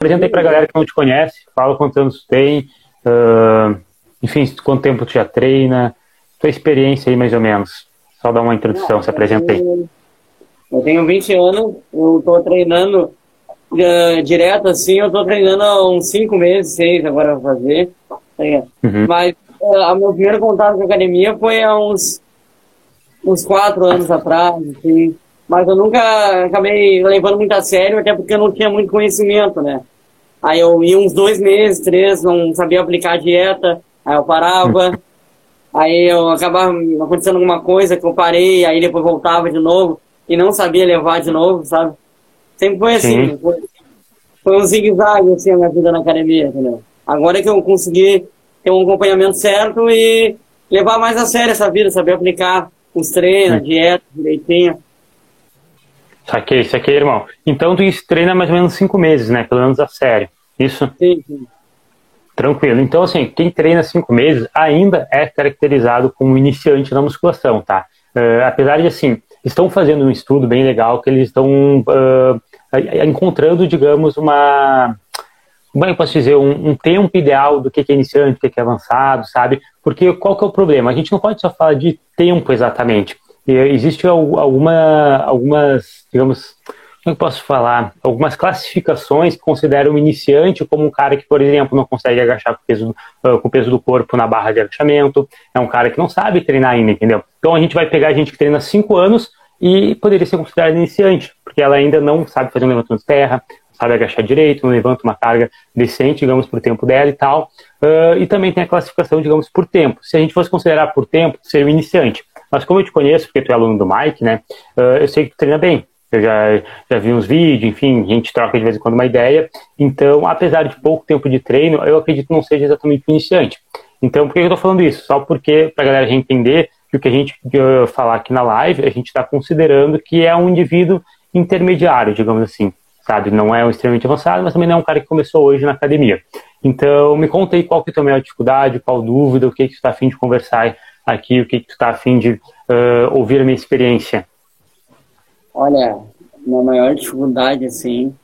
apresenta aí pra galera que não te conhece, fala quantos anos tu tem, uh, enfim, quanto tempo tu já treina, tua experiência aí mais ou menos. Só dá uma introdução, não, se apresenta aí. Eu tenho 20 anos, eu tô treinando uh, direto assim, eu tô treinando há uns 5 meses, 6 agora pra fazer. Tá uhum. Mas uh, o meu primeiro contato com a academia foi há uns, uns 4 anos atrás, assim. Mas eu nunca acabei levando muito a sério, até porque eu não tinha muito conhecimento, né? Aí eu ia uns dois meses, três, não sabia aplicar a dieta, aí eu parava, aí eu acabava acontecendo alguma coisa que eu parei, aí depois voltava de novo e não sabia levar de novo, sabe? Sempre foi assim, foi, foi, um zigue-zague assim a minha vida na academia, entendeu? Agora é que eu consegui ter um acompanhamento certo e levar mais a sério essa vida, saber aplicar os treinos, a dieta direitinho. Saquei, saquei, irmão. Então tu treina mais ou menos cinco meses, né? Pelo menos a sério. Isso? Sim, sim. Tranquilo. Então, assim, quem treina cinco meses ainda é caracterizado como iniciante na musculação, tá? Uh, apesar de, assim, estão fazendo um estudo bem legal que eles estão uh, encontrando, digamos, uma como é eu posso dizer, um, um tempo ideal do que é iniciante, do que é avançado, sabe? Porque qual que é o problema? A gente não pode só falar de tempo exatamente. Existe alguma, algumas, digamos, como eu posso falar? Algumas classificações que consideram o iniciante como um cara que, por exemplo, não consegue agachar com o, peso, com o peso do corpo na barra de agachamento, é um cara que não sabe treinar ainda, entendeu? Então a gente vai pegar gente que treina 5 anos e poderia ser considerado iniciante, porque ela ainda não sabe fazer um levantamento de terra, sabe agachar direito, não levanta uma carga decente, digamos, por tempo dela e tal. Uh, e também tem a classificação, digamos, por tempo. Se a gente fosse considerar por tempo, seria o iniciante. Mas como eu te conheço, porque tu é aluno do Mike, né, uh, eu sei que tu treina bem. Eu já, já vi uns vídeos, enfim, a gente troca de vez em quando uma ideia. Então, apesar de pouco tempo de treino, eu acredito que não seja exatamente iniciante. Então, por que eu estou falando isso? Só porque, para a galera entender que o que a gente uh, falar aqui na live, a gente está considerando que é um indivíduo intermediário, digamos assim, sabe? Não é um extremamente avançado, mas também não é um cara que começou hoje na academia. Então, me conta aí qual que é a dificuldade, qual dúvida, o que, que tu está afim de conversar aqui, o que, que tu está afim de uh, ouvir a minha experiência. Olha, minha maior dificuldade, assim,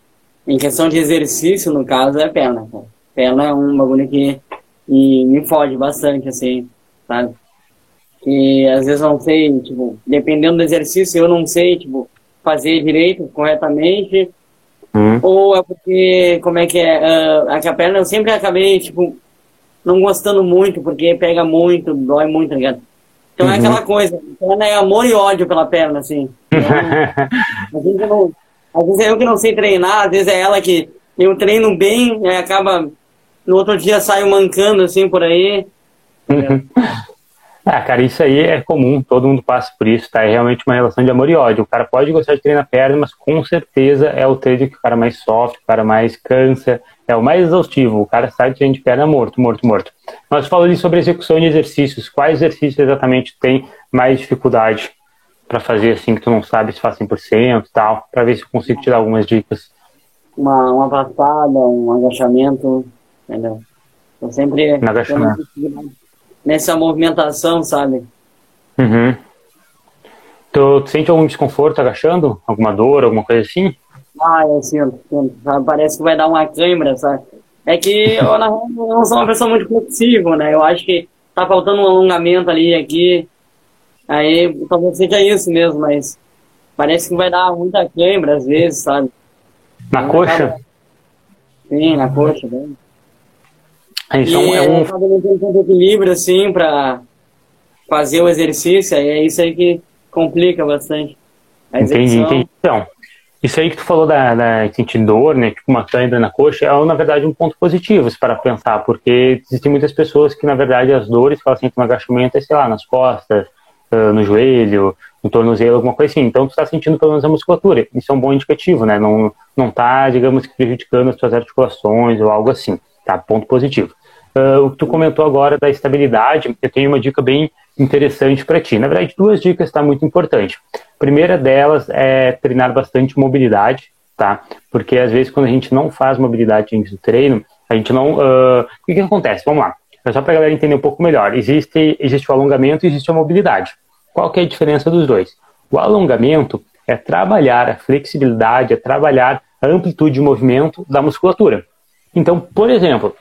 em questão de exercício, no caso, é perna. Cara. Perna é um bagulho que me fode bastante, assim, sabe? E às vezes não sei, tipo, dependendo do exercício, eu não sei, tipo, fazer direito, corretamente, hum. ou é porque, como é que é, uh, a perna eu sempre acabei, tipo, não gostando muito, porque pega muito, dói muito, tá ligado? Então é uhum. é aquela coisa, perna é amor e ódio pela perna, assim. Então, às, vezes não, às vezes é eu que não sei treinar, às vezes é ela que eu treino bem, acaba no outro dia saio mancando assim por aí. Ah, cara, isso aí é comum, todo mundo passa por isso, tá? É realmente uma relação de amor e ódio. O cara pode gostar de treinar perna, mas com certeza é o treino que o cara mais sofre, o cara mais cansa, é o mais exaustivo. O cara sai de treino de perna morto, morto, morto. Nós falamos sobre execução de exercícios. Quais exercícios exatamente tem mais dificuldade para fazer assim, que tu não sabe se faz 100% e tal, para ver se eu consigo te dar algumas dicas? Uma, uma passada, um agachamento, entendeu? Eu sempre. Um agachamento nessa movimentação, sabe? Uhum. Tu, tu, sente algum desconforto agachando? Alguma dor, alguma coisa assim? Ah, eu sinto, sinto. Parece que vai dar uma câimbra, sabe? É que eu não sou uma pessoa muito flexível, né? Eu acho que tá faltando um alongamento ali aqui. Aí talvez seja isso mesmo, mas parece que vai dar muita câimbra às vezes, sabe? Na coxa? Sim, na coxa, bem. Então e é um. um equilíbrio, assim, para fazer o exercício, é isso aí que complica bastante. A entendi, entendi. Então, isso aí que tu falou da, da sentir dor, né, tipo uma câimbra na coxa, é na verdade um ponto positivo para pensar, porque existem muitas pessoas que na verdade as dores que elas sentem no agachamento é, sei lá, nas costas, uh, no joelho, no tornozelo, alguma coisa assim. Então tu está sentindo pelo menos a musculatura. Isso é um bom indicativo, né? Não não tá, digamos, prejudicando as tuas articulações ou algo assim. Tá, ponto positivo. Uh, o que tu comentou agora da estabilidade, eu tenho uma dica bem interessante para ti. Na verdade, duas dicas tá muito importante. A primeira delas é treinar bastante mobilidade, tá? Porque às vezes quando a gente não faz mobilidade antes do treino, a gente não. Uh, o que, que acontece? Vamos lá. É só para a galera entender um pouco melhor. Existe, existe o alongamento e existe a mobilidade. Qual que é a diferença dos dois? O alongamento é trabalhar a flexibilidade, é trabalhar a amplitude de movimento da musculatura. Então, por exemplo,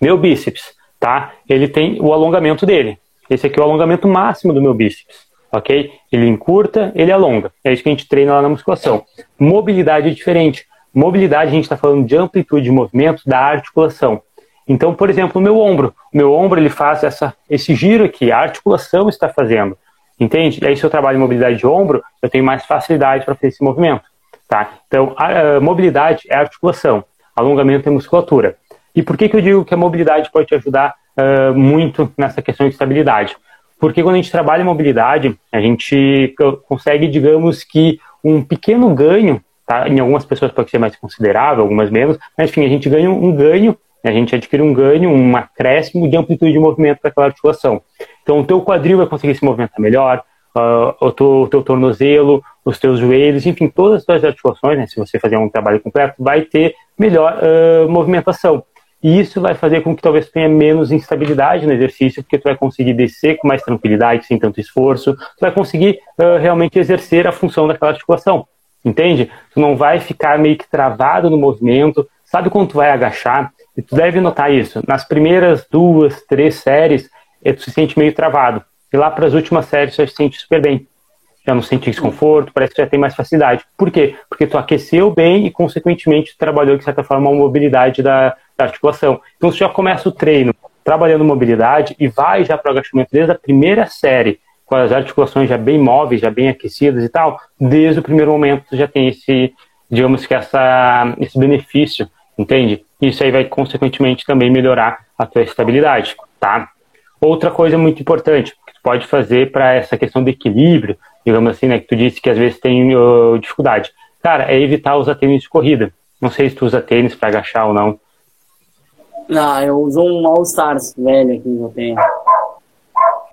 meu bíceps, tá? Ele tem o alongamento dele. Esse aqui é o alongamento máximo do meu bíceps, ok? Ele encurta, ele alonga. É isso que a gente treina lá na musculação. Mobilidade é diferente. Mobilidade, a gente está falando de amplitude de movimento da articulação. Então, por exemplo, o meu ombro. O meu ombro ele faz essa, esse giro aqui, a articulação está fazendo. Entende? E aí, se eu trabalho em mobilidade de ombro, eu tenho mais facilidade para fazer esse movimento. Tá? Então, a, a mobilidade é articulação, alongamento é musculatura. E por que, que eu digo que a mobilidade pode te ajudar uh, muito nessa questão de estabilidade? Porque quando a gente trabalha em mobilidade, a gente consegue, digamos que, um pequeno ganho, tá? em algumas pessoas pode ser mais considerável, algumas menos, mas enfim, a gente ganha um ganho, a gente adquire um ganho, um acréscimo de amplitude de movimento para aquela articulação. Então, o teu quadril vai conseguir se movimentar melhor, uh, o, teu, o teu tornozelo, os teus joelhos, enfim, todas as tuas articulações, né, se você fazer um trabalho completo, vai ter melhor uh, movimentação. E isso vai fazer com que talvez tenha menos instabilidade no exercício, porque tu vai conseguir descer com mais tranquilidade, sem tanto esforço, tu vai conseguir uh, realmente exercer a função daquela articulação, entende? Tu não vai ficar meio que travado no movimento, sabe quando tu vai agachar? E tu deve notar isso. Nas primeiras duas, três séries, eh, tu se sente meio travado. E lá para as últimas séries, você se sente super bem já não sente desconforto, parece que já tem mais facilidade. Por quê? Porque tu aqueceu bem e, consequentemente, trabalhou, de certa forma, a mobilidade da, da articulação. Então, você já começa o treino trabalhando mobilidade e vai já para o agachamento desde a primeira série, com as articulações já bem móveis, já bem aquecidas e tal, desde o primeiro momento já tem esse, digamos que essa, esse benefício, entende? Isso aí vai, consequentemente, também melhorar a tua estabilidade, tá? Outra coisa muito importante pode fazer para essa questão de equilíbrio, digamos assim, né, que tu disse que às vezes tem uh, dificuldade. Cara, é evitar usar tênis de corrida. Não sei se tu usa tênis para agachar ou não. Não, eu uso um All Stars velho aqui que eu tenho.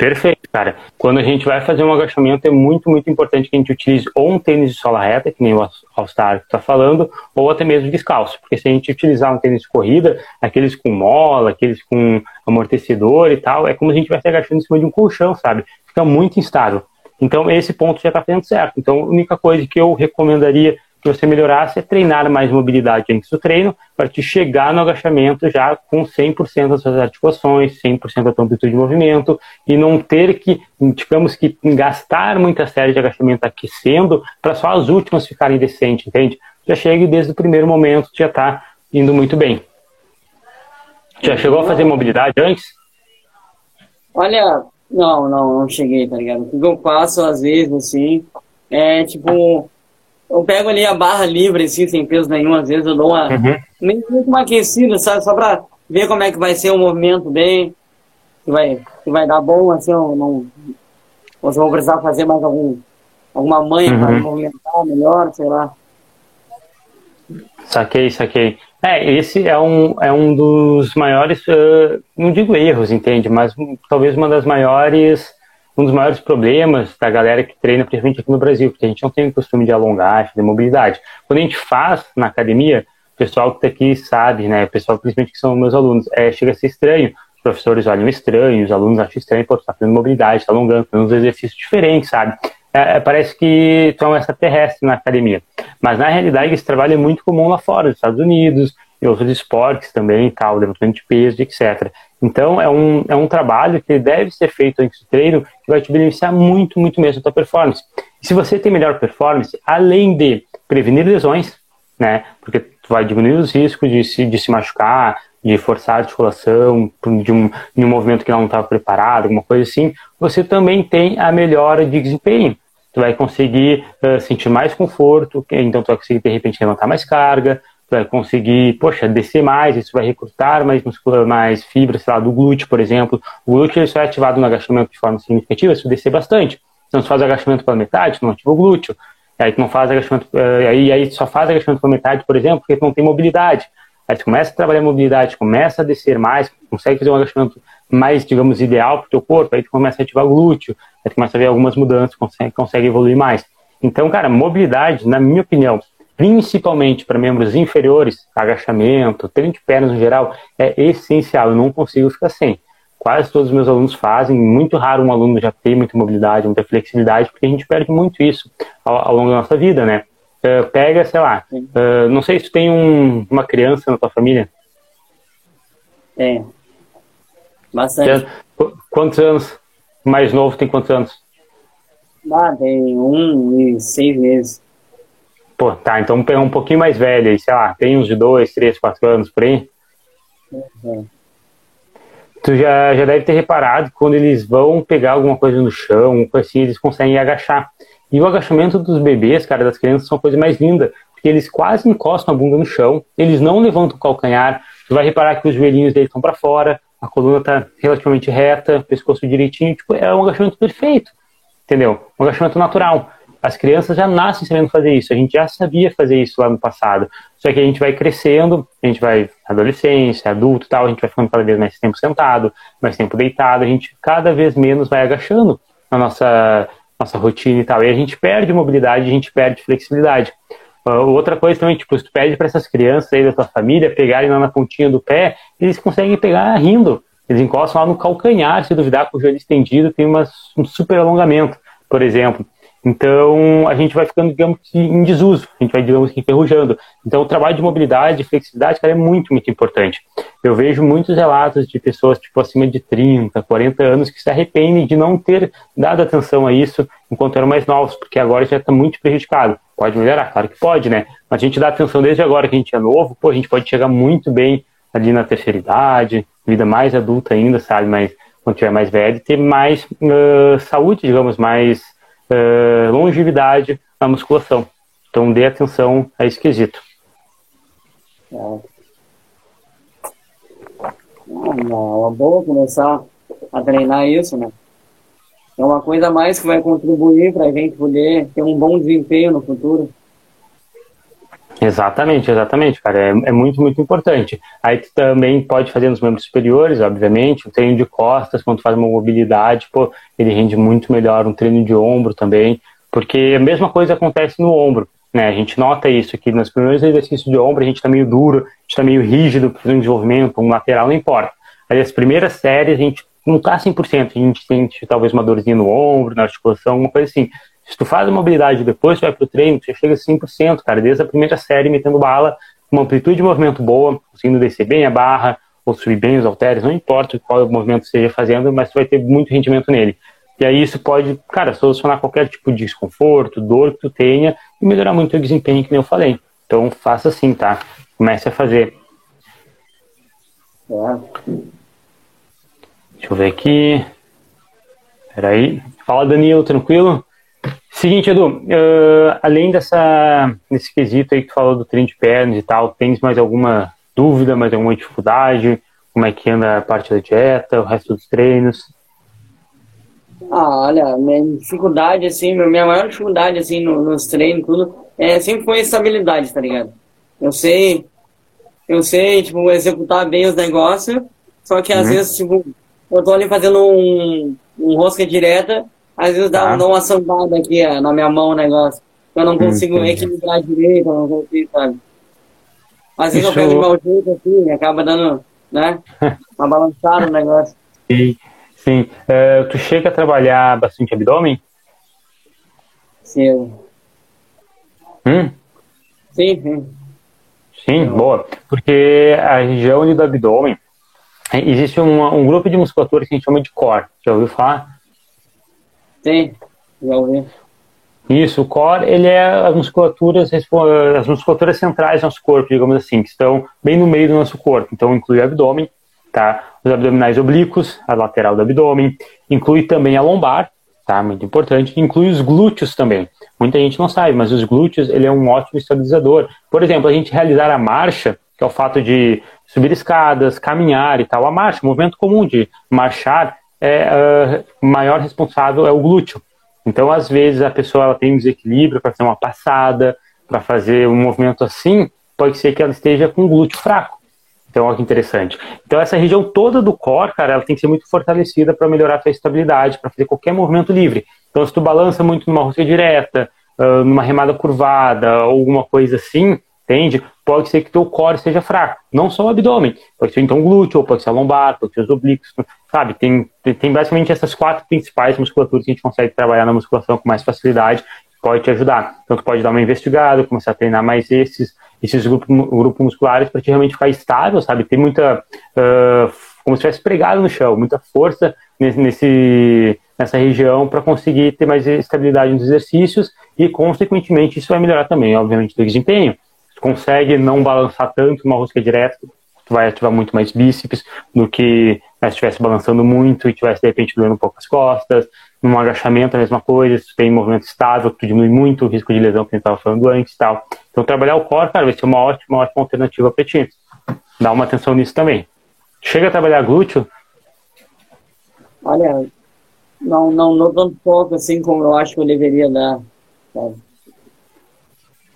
Perfeito, cara. Quando a gente vai fazer um agachamento, é muito, muito importante que a gente utilize ou um tênis de sola reta, que nem o All Star que está falando, ou até mesmo descalço. Porque se a gente utilizar um tênis de corrida, aqueles com mola, aqueles com amortecedor e tal, é como se a gente estivesse agachando em cima de um colchão, sabe? Fica muito instável. Então, esse ponto já está fazendo certo. Então, a única coisa que eu recomendaria que você melhorasse é treinar mais mobilidade antes do treino, para te chegar no agachamento já com 100% das suas articulações, 100% da tua amplitude de movimento, e não ter que, digamos que, gastar muita série de agachamento aquecendo, para só as últimas ficarem decentes, entende? Já chega desde o primeiro momento já está indo muito bem. Já chegou a fazer mobilidade antes? Olha, não, não, não cheguei, tá ligado? O que eu faço às vezes, assim, é tipo, eu pego ali a barra livre, assim, sem peso nenhum, às vezes eu dou uma, uhum. meio uma aquecida, sabe? Só pra ver como é que vai ser o movimento bem, se vai, se vai dar bom, assim, eu não, ou se eu vou precisar fazer mais algum, alguma manha uhum. para movimentar melhor, sei lá. Saquei, saquei. É, esse é um, é um dos maiores, uh, não digo erros, entende, mas talvez uma das maiores, um dos maiores problemas da galera que treina, principalmente aqui no Brasil, porque a gente não tem o costume de alongar, de mobilidade. Quando a gente faz na academia, o pessoal que está aqui sabe, né, o pessoal principalmente que são meus alunos, é, chega a ser estranho, os professores olham estranho, os alunos acham estranho, pô, tu tá fazendo mobilidade, tá alongando, fazendo uns exercícios diferentes, sabe? É, é, parece que tu é um extraterrestre na academia. Mas na realidade esse trabalho é muito comum lá fora, nos Estados Unidos, e outros esportes também, tal, levantamento de peso, etc. Então é um, é um trabalho que deve ser feito antes do treino que vai te beneficiar muito, muito mesmo a tua performance. E se você tem melhor performance, além de prevenir lesões, né, porque tu vai diminuir os riscos de se, de se machucar, de forçar a articulação, de um, de um movimento que não estava preparado, alguma coisa assim, você também tem a melhora de desempenho tu vai conseguir uh, sentir mais conforto, então tu vai conseguir de repente levantar mais carga, conseguir, poxa, descer mais, isso vai recrutar mais musculatura, mais fibras, sei lá, do glúteo, por exemplo. O glúteo ele só é ativado no agachamento de forma significativa se descer bastante. Então, se faz agachamento pela metade, não ativa o glúteo. Aí tu não faz agachamento, uh, aí, aí só faz agachamento pela metade, por exemplo, porque tu não tem mobilidade. Aí tu começa a trabalhar a mobilidade, começa a descer mais, consegue fazer um agachamento mais, digamos, ideal para o teu corpo, aí tu começa a ativar o glúteo, aí tu começa a ver algumas mudanças, consegue, consegue evoluir mais. Então, cara, mobilidade, na minha opinião, principalmente para membros inferiores, agachamento, treino de pernas no geral, é essencial. Eu não consigo ficar sem. Quase todos os meus alunos fazem, muito raro um aluno já ter muita mobilidade, muita flexibilidade, porque a gente perde muito isso ao, ao longo da nossa vida, né? uh, pega, sei lá, uh, não sei se tu tem um, uma criança na tua família. Tem. Bastante. Quantos anos? Mais novo tem quantos anos? Ah, tem um e seis meses. Pô, tá, então pegar um pouquinho mais velho aí, sei lá, tem uns de dois, três, quatro anos por aí. É. Tu já, já deve ter reparado que quando eles vão pegar alguma coisa no chão, coisa assim, eles conseguem agachar. E o agachamento dos bebês, cara, das crianças, são a coisa mais linda, porque eles quase encostam a bunda no chão, eles não levantam o calcanhar, tu vai reparar que os joelhinhos deles estão para fora, a coluna está relativamente reta, pescoço direitinho, tipo, é um agachamento perfeito, entendeu? Um agachamento natural. As crianças já nascem sabendo fazer isso, a gente já sabia fazer isso lá no passado. Só que a gente vai crescendo, a gente vai adolescência, adulto tal, a gente vai ficando cada vez mais tempo sentado, mais tempo deitado, a gente cada vez menos vai agachando na nossa, nossa rotina e tal. E a gente perde mobilidade, a gente perde flexibilidade. Uh, outra coisa também, tipo, se tu pede para essas crianças aí da tua família pegarem lá na pontinha do pé, eles conseguem pegar rindo. Eles encostam lá no calcanhar, se duvidar, com o joelho estendido, tem uma, um super alongamento, por exemplo. Então, a gente vai ficando, digamos em desuso, a gente vai, digamos enferrujando. Então, o trabalho de mobilidade e flexibilidade, cara, é muito, muito importante. Eu vejo muitos relatos de pessoas, tipo, acima de 30, 40 anos, que se arrependem de não ter dado atenção a isso enquanto eram mais novos, porque agora já está muito prejudicado. Pode melhorar? Claro que pode, né? Mas a gente dá atenção desde agora que a gente é novo, pô, a gente pode chegar muito bem ali na terceira idade, vida mais adulta ainda, sabe? Mas quando tiver mais velho, ter mais uh, saúde, digamos, mais uh, longevidade na musculação. Então dê atenção a esse quesito. É. Uma boa começar a treinar isso, né? É uma coisa a mais que vai contribuir para a gente poder ter um bom desempenho no futuro. Exatamente, exatamente, cara. É, é, muito, muito importante. Aí tu também pode fazer nos membros superiores, obviamente, o treino de costas, quando tu faz uma mobilidade, pô, ele rende muito melhor, um treino de ombro também, porque a mesma coisa acontece no ombro, né? A gente nota isso, que nos primeiros exercícios de ombro a gente tá meio duro, a gente tá meio rígido, fazendo um desenvolvimento, um lateral, não importa. Aí as primeiras séries a gente não tá 100%, a gente sente talvez uma dorzinha no ombro, na articulação, uma coisa assim. Se tu faz a mobilidade depois, tu vai pro treino, você chega a 100%, cara, desde a primeira série, metendo bala, uma amplitude de movimento boa, conseguindo descer bem a barra, ou subir bem os halteres, não importa qual movimento esteja fazendo, mas tu vai ter muito rendimento nele. E aí isso pode, cara, solucionar qualquer tipo de desconforto, dor que tu tenha e melhorar muito o desempenho, que nem eu falei. Então faça assim, tá? Comece a fazer. É. Deixa eu ver aqui. Peraí. Fala, Danilo, tranquilo? Seguinte, Edu, uh, além dessa, desse quesito aí que tu falou do treino de pernas e tal, tens mais alguma dúvida, mais alguma dificuldade? Como é que anda a parte da dieta, o resto dos treinos? Ah, olha, minha dificuldade, assim, minha maior dificuldade, assim, no, nos treinos, tudo, é, sempre foi a estabilidade, tá ligado? Eu sei, eu sei, tipo, executar bem os negócios, só que às uhum. vezes, tipo, eu tô ali fazendo um, um rosca direta, às vezes dá, tá. uma sambada aqui ó, na minha mão o negócio. Eu não consigo Entendi. equilibrar direito, eu não consigo, sabe? Às vezes Isso... eu pego de mau jeito assim, acaba dando, né? Uma balançada no negócio. Sim, sim. Uh, tu chega a trabalhar bastante abdômen? Sim. Hum? Sim, sim. Sim, boa. Porque a região do abdômen, existe uma, um grupo de musculatura que a gente chama de core. Já ouviu falar? Sim, já ouvi. Isso, o core, ele é as musculaturas, as musculaturas centrais do nosso corpo, digamos assim, que estão bem no meio do nosso corpo. Então, inclui o abdômen, tá? Os abdominais oblíquos, a lateral do abdômen, inclui também a lombar, tá? Muito importante. Inclui os glúteos também. Muita gente não sabe, mas os glúteos, ele é um ótimo estabilizador. Por exemplo, a gente realizar a marcha, que é o fato de subir escadas, caminhar e tal, a marcha, movimento comum de marchar, é, uh, maior responsável é o glúteo. Então, às vezes, a pessoa ela tem um desequilíbrio para fazer uma passada, para fazer um movimento assim, pode ser que ela esteja com o glúteo fraco. Então, olha que interessante. Então, essa região toda do core, cara, ela tem que ser muito fortalecida para melhorar a sua estabilidade, para fazer qualquer movimento livre. Então, se tu balança muito numa rosca direta, uh, numa remada curvada, alguma coisa assim, entende? Pode ser que teu core seja fraco. Não só o abdômen. Pode ser então o glúteo, pode ser a lombar, pode ser os oblíquos sabe? Tem, tem basicamente essas quatro principais musculaturas que a gente consegue trabalhar na musculação com mais facilidade, pode te ajudar. Então, tu pode dar uma investigada, começar a treinar mais esses, esses grupos, grupos musculares para te realmente ficar estável, sabe? Tem muita, uh, como se tivesse pregado no chão, muita força nesse, nessa região para conseguir ter mais estabilidade nos exercícios e, consequentemente, isso vai melhorar também, obviamente, o desempenho. Consegue não balançar tanto uma rosca direta, vai ativar muito mais bíceps do que se estivesse balançando muito e tivesse, de repente, doendo um pouco as costas. No agachamento, a mesma coisa, se tem movimento estável, tu diminui muito o risco de lesão que a gente estava falando antes e tal. Então, trabalhar o core, cara, vai ser uma ótima, ótima alternativa para ti. Dá uma atenção nisso também. Chega a trabalhar glúteo. Olha, não, não, não tanto pouco assim como eu acho que eu deveria dar. Sabe?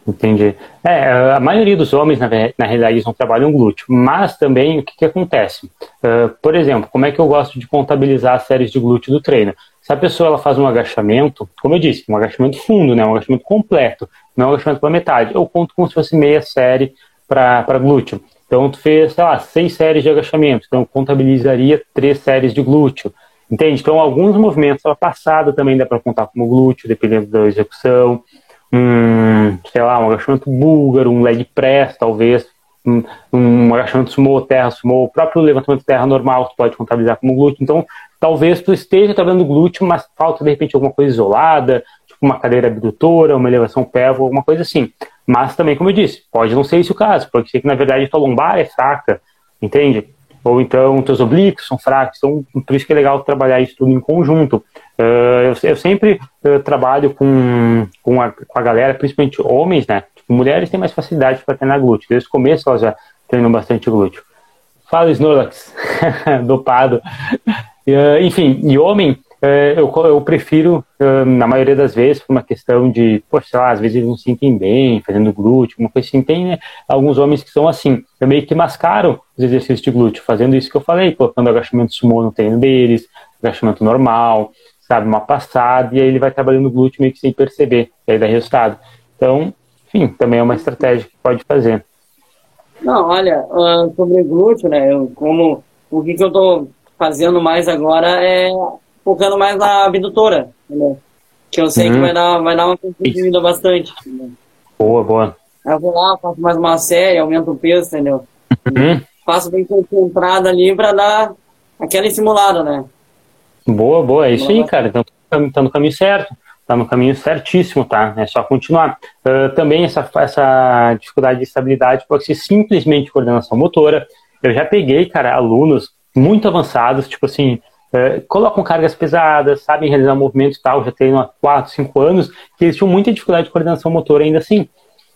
Entendi. É, a maioria dos homens, na, na realidade, não trabalham glúteo, mas também o que, que acontece? Uh, por exemplo, como é que eu gosto de contabilizar as séries de glúteo do treino? Se a pessoa ela faz um agachamento, como eu disse, um agachamento fundo, né, um agachamento completo, não um agachamento para metade, eu conto como se fosse meia série para glúteo. Então, tu fez, sei lá, seis séries de agachamento, então contabilizaria três séries de glúteo. Entende? Então, alguns movimentos a passada também dá para contar como glúteo, dependendo da execução. Um, sei lá, um agachamento búlgaro, um leg press, talvez. Um, um agachamento sumo, terra sumo, o próprio levantamento terra normal tu pode contabilizar como glúteo. Então, talvez tu esteja trabalhando glúteo, mas falta de repente alguma coisa isolada, tipo uma cadeira abdutora, uma elevação pélvica, alguma coisa assim. Mas também, como eu disse, pode não ser esse o caso, pode ser que na verdade tua lombar é fraca, entende? ou então teus oblíquos são fracos. Então, por isso que é legal trabalhar isso tudo em conjunto. Uh, eu, eu, sempre uh, trabalho com, com a, com, a, galera, principalmente homens, né? Tipo, mulheres têm mais facilidade para treinar glúteo. Desde o começo elas já treinam bastante glúteo. Fala, Snorlax, dopado. Uh, enfim, e homem, é, eu, eu prefiro, na maioria das vezes, por uma questão de, poxa, lá, às vezes eles não se sentem bem fazendo glúteo, uma coisa assim. Tem né, alguns homens que são assim, meio que mascaram os exercícios de glúteo, fazendo isso que eu falei, colocando agachamento sumo no treino deles, agachamento normal, sabe, uma passada, e aí ele vai trabalhando glúteo meio que sem perceber, e aí dá resultado. Então, enfim, também é uma estratégia que pode fazer. Não, olha, uh, sobre glúteo, né, eu, como, o que, que eu tô fazendo mais agora é focando mais na abdutora, entendeu? Que eu sei uhum. que vai dar, vai dar uma contribuída bastante. Entendeu? Boa, boa. Aí eu vou lá, faço mais uma série, aumento o peso, entendeu? Uhum. Faço bem concentrada ali pra dar aquela estimulada, né? Boa, boa, é isso aí, cara. Então tá no caminho certo. Tá no caminho certíssimo, tá? É só continuar. Uh, também essa, essa dificuldade de estabilidade pode ser simplesmente coordenação motora. Eu já peguei, cara, alunos muito avançados, tipo assim, é, colocam cargas pesadas, sabem realizar movimentos e tal, já tem há 4, 5 anos, que eles tinham muita dificuldade de coordenação motora ainda assim.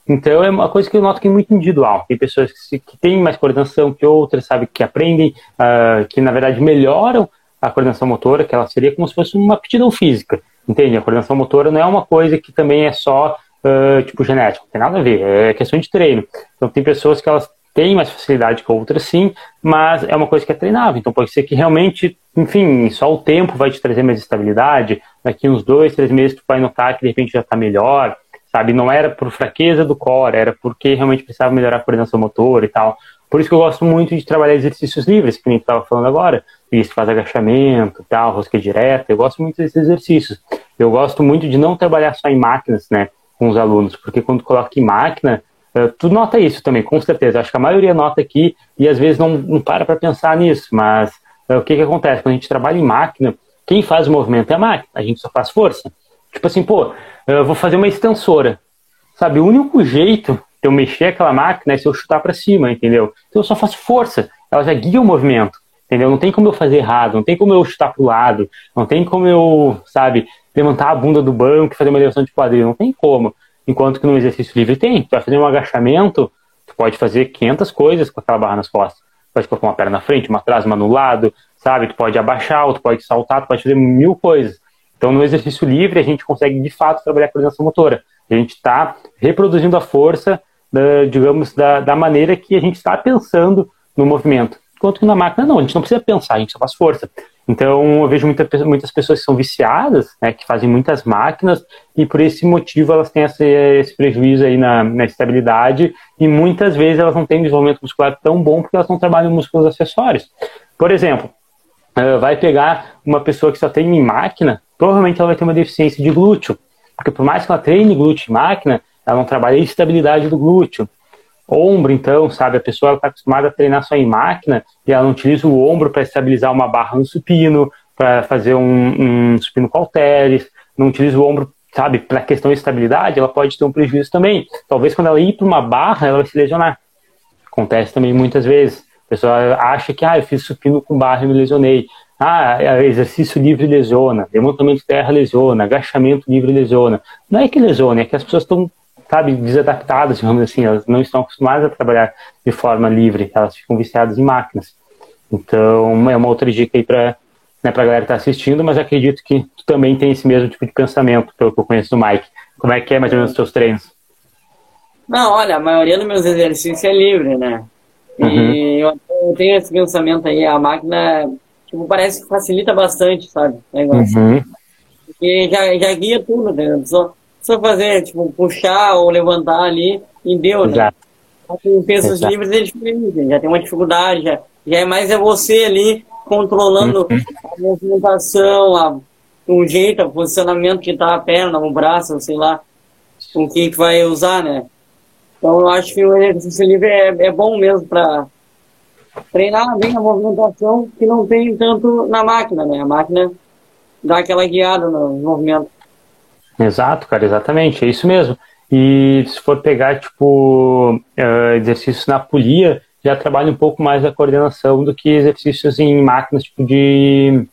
Então é uma coisa que eu noto que é muito individual. Tem pessoas que, se, que têm mais coordenação que outras, sabe, que aprendem, uh, que na verdade melhoram a coordenação motora, que ela seria como se fosse uma aptidão física. Entende? A coordenação motora não é uma coisa que também é só uh, tipo genética, não tem nada a ver, é questão de treino. Então tem pessoas que elas tem mais facilidade que outras, sim, mas é uma coisa que é treinável. Então pode ser que realmente, enfim, só o tempo vai te trazer mais estabilidade. Daqui uns dois, três meses tu vai notar que de repente já está melhor, sabe? Não era por fraqueza do core, era porque realmente precisava melhorar a coordenação motor e tal. Por isso que eu gosto muito de trabalhar exercícios livres, que nem estava falando agora. Isso faz agachamento, tal, rosca direta. Eu gosto muito desses exercícios. Eu gosto muito de não trabalhar só em máquinas, né, com os alunos, porque quando coloca em máquina, Uh, tu nota isso também, com certeza. Acho que a maioria nota aqui e às vezes não, não para para pensar nisso, mas uh, o que, que acontece? Quando a gente trabalha em máquina, quem faz o movimento é a máquina, a gente só faz força. Tipo assim, pô, eu vou fazer uma extensora. Sabe, o único jeito eu mexer aquela máquina é se eu chutar para cima, entendeu? Então eu só faço força, ela já guia o movimento, entendeu? Não tem como eu fazer errado, não tem como eu chutar pro lado, não tem como eu, sabe, levantar a bunda do banco e fazer uma elevação de quadril, não tem como. Enquanto que no exercício livre tem. Tu vai fazer um agachamento, tu pode fazer 500 coisas com aquela barra nas costas. Tu pode colocar uma perna na frente, uma atrás, uma no lado, sabe? Tu pode abaixar, tu pode saltar, tu pode fazer mil coisas. Então, no exercício livre, a gente consegue, de fato, trabalhar a coordenação motora. A gente está reproduzindo a força, da, digamos, da, da maneira que a gente está pensando no movimento. Enquanto que na máquina, não, a gente não precisa pensar, a gente só faz força. Então, eu vejo muita, muitas pessoas que são viciadas, né, que fazem muitas máquinas, e por esse motivo elas têm esse, esse prejuízo aí na, na, estabilidade, e muitas vezes elas não têm desenvolvimento muscular tão bom porque elas não trabalham músculos acessórios. Por exemplo, uh, vai pegar uma pessoa que só tem em máquina, provavelmente ela vai ter uma deficiência de glúteo. Porque por mais que ela treine glúteo em máquina, ela não trabalha a estabilidade do glúteo. Ombro, então, sabe, a pessoa está acostumada a treinar só em máquina e ela não utiliza o ombro para estabilizar uma barra no supino, para fazer um, um supino com halteres, não utiliza o ombro, sabe, para questão de estabilidade, ela pode ter um prejuízo também. Talvez quando ela ir para uma barra, ela vai se lesionar. Acontece também muitas vezes. A pessoa acha que, ah, eu fiz supino com barra e me lesionei. Ah, é, exercício livre lesiona, levantamento de terra lesiona, agachamento livre lesiona. Não é que lesiona, é que as pessoas estão, sabe, desadaptadas, digamos assim, elas não estão acostumadas a trabalhar de forma livre, elas ficam viciadas em máquinas. Então, é uma outra dica aí para né, a galera que está assistindo, mas acredito que tu também tem esse mesmo tipo de pensamento, pelo que eu conheço do Mike. Como é que é mais ou menos os teus treinos? Não, olha, a maioria dos meus exercícios é livre, né? E uhum. eu tenho esse pensamento aí, a máquina tipo, parece que facilita bastante, sabe? O negócio. Uhum. Porque já, já guia tudo, né? Só, só fazer, tipo, puxar ou levantar ali e deu, né? Exato. Com pesos Exato. livres é diferente, já tem uma dificuldade, já, já é mais é você ali controlando uhum. a movimentação, a, o jeito, o posicionamento que tá a perna, o braço, sei lá, com que vai usar, né? Então eu acho que o exercício livre é, é bom mesmo para treinar bem a movimentação que não tem tanto na máquina, né? A máquina dá aquela guiada no movimento. Exato, cara, exatamente, é isso mesmo. E se for pegar, tipo, uh, exercícios na polia, já trabalha um pouco mais a coordenação do que exercícios em máquinas, tipo, de,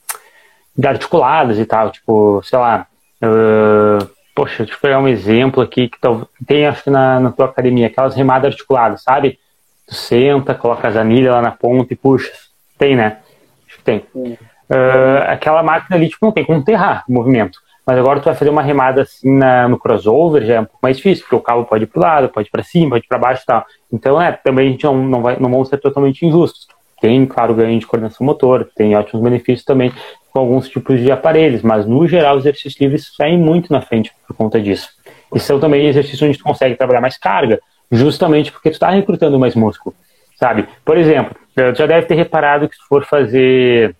de articuladas e tal, tipo, sei lá, uh, poxa, deixa eu pegar um exemplo aqui que tem, acho que na, na tua academia, aquelas remadas articuladas, sabe? Tu senta, coloca as anilhas lá na ponta e puxa. Tem, né? Acho que tem. Uh, aquela máquina ali, tipo, não tem como enterrar o movimento. Mas agora tu vai fazer uma remada assim na, no crossover, já é um pouco mais difícil, porque o cabo pode ir pro lado, pode ir para cima, pode ir para baixo e tal. Então, é, também a gente não, não, vai, não vamos ser totalmente injustos. Tem, claro, ganho de coordenação motor, tem ótimos benefícios também com alguns tipos de aparelhos, mas no geral os exercícios livres saem muito na frente por conta disso. E são também exercícios onde tu consegue trabalhar mais carga, justamente porque tu está recrutando mais músculo, sabe? Por exemplo, já deve ter reparado que se for fazer,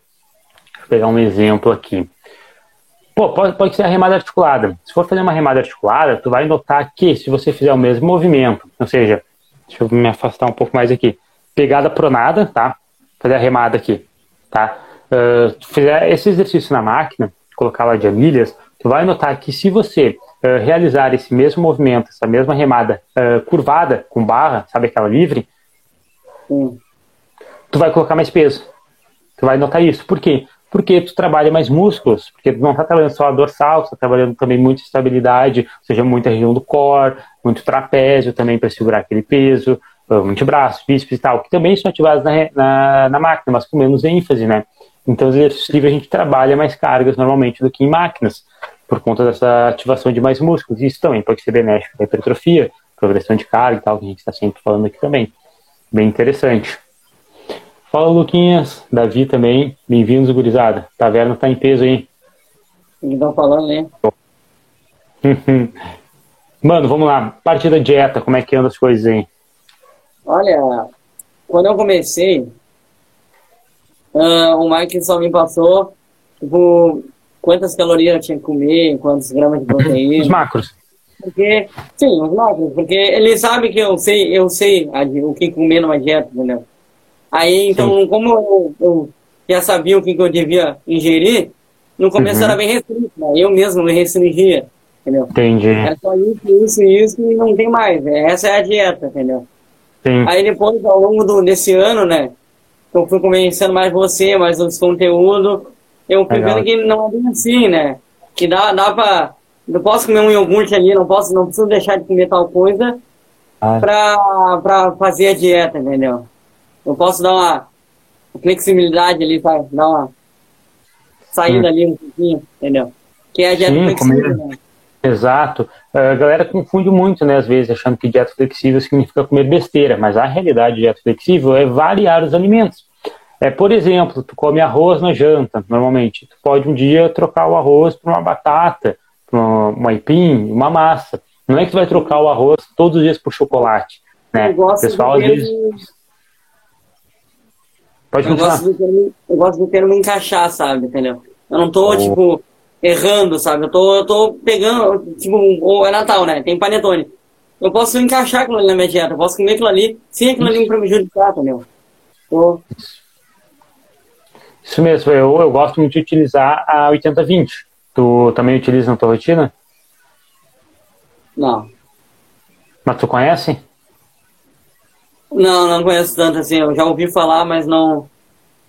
vou pegar um exemplo aqui, pô, pode, pode ser a remada articulada. Se for fazer uma remada articulada, tu vai notar que se você fizer o mesmo movimento, ou seja, deixa eu me afastar um pouco mais aqui, pegada pronada, tá? Fazer a remada aqui, tá? Uh, fizer esse exercício na máquina, colocar lá de anilhas, tu vai notar que se você uh, realizar esse mesmo movimento, essa mesma remada uh, curvada com barra, sabe aquela livre, Sim. tu vai colocar mais peso. Tu vai notar isso. Por quê? Porque tu trabalha mais músculos, porque tu não está trabalhando só a dorsal, tu está trabalhando também muita estabilidade, ou seja, muita região do core, muito trapézio também para segurar aquele peso, muito braço, bíceps e tal, que também são ativados na, na, na máquina, mas com menos ênfase, né? Então, os exercícios a gente trabalha mais cargas normalmente do que em máquinas, por conta dessa ativação de mais músculos. Isso também pode ser benéfico para hipertrofia, progressão de carga e tal, que a gente está sempre falando aqui também. Bem interessante. Fala, Luquinhas. Davi também. Bem-vindos, gurizada. Taverna está em peso aí. Estão falando, né? Mano, vamos lá. Parte da dieta, como é que anda as coisas aí? Olha, quando eu comecei, Uh, o Mike só me passou, tipo, quantas calorias eu tinha que comer, quantos gramas de proteína. Os macros. Porque, sim, os macros, porque ele sabe que eu sei, eu sei o que comer numa dieta, entendeu? Aí, então, sim. como eu, eu, já sabia o que, que eu devia ingerir, no começo uhum. era bem restrito, né? eu mesmo me restringia, entendeu? Entendi. Era só isso, isso, isso e não tem mais. Essa é a dieta, entendeu? Sim. Aí depois, ao longo do, desse ano, né, eu fui convencendo mais você, mais os conteúdos, eu fui vendo que não é bem assim, né? Que dá, dá pra. Não posso comer um iogurte ali, não posso, não preciso deixar de comer tal coisa ah. pra, pra fazer a dieta, entendeu? Eu posso dar uma flexibilidade ali, pra dar uma saída ali um pouquinho, entendeu? Que é a dieta Sim, flexível, comer... né? Exato. A galera confunde muito, né, às vezes, achando que dieta flexível significa comer besteira, mas a realidade de dieta flexível é variar os alimentos. É, por exemplo, tu come arroz na janta, normalmente. Tu pode um dia trocar o arroz por uma batata, por um aipim, uma massa. Não é que tu vai trocar o arroz todos os dias por chocolate. Né? Gosto pessoal, às vezes. Pode eu Gosto termo, eu gosto do termo encaixar, sabe, entendeu? Eu não tô, oh. tipo, errando, sabe? Eu tô, eu tô pegando, tipo, ou é Natal, né? Tem panetone. Eu posso encaixar aquilo ali na minha dieta, eu posso comer aquilo ali sem aquilo ali me prejudicar, entendeu? Isso mesmo, eu, eu gosto muito de utilizar a 80-20. Tu também utiliza na tua rotina? Não. Mas tu conhece? Não, não conheço tanto assim. Eu já ouvi falar, mas não.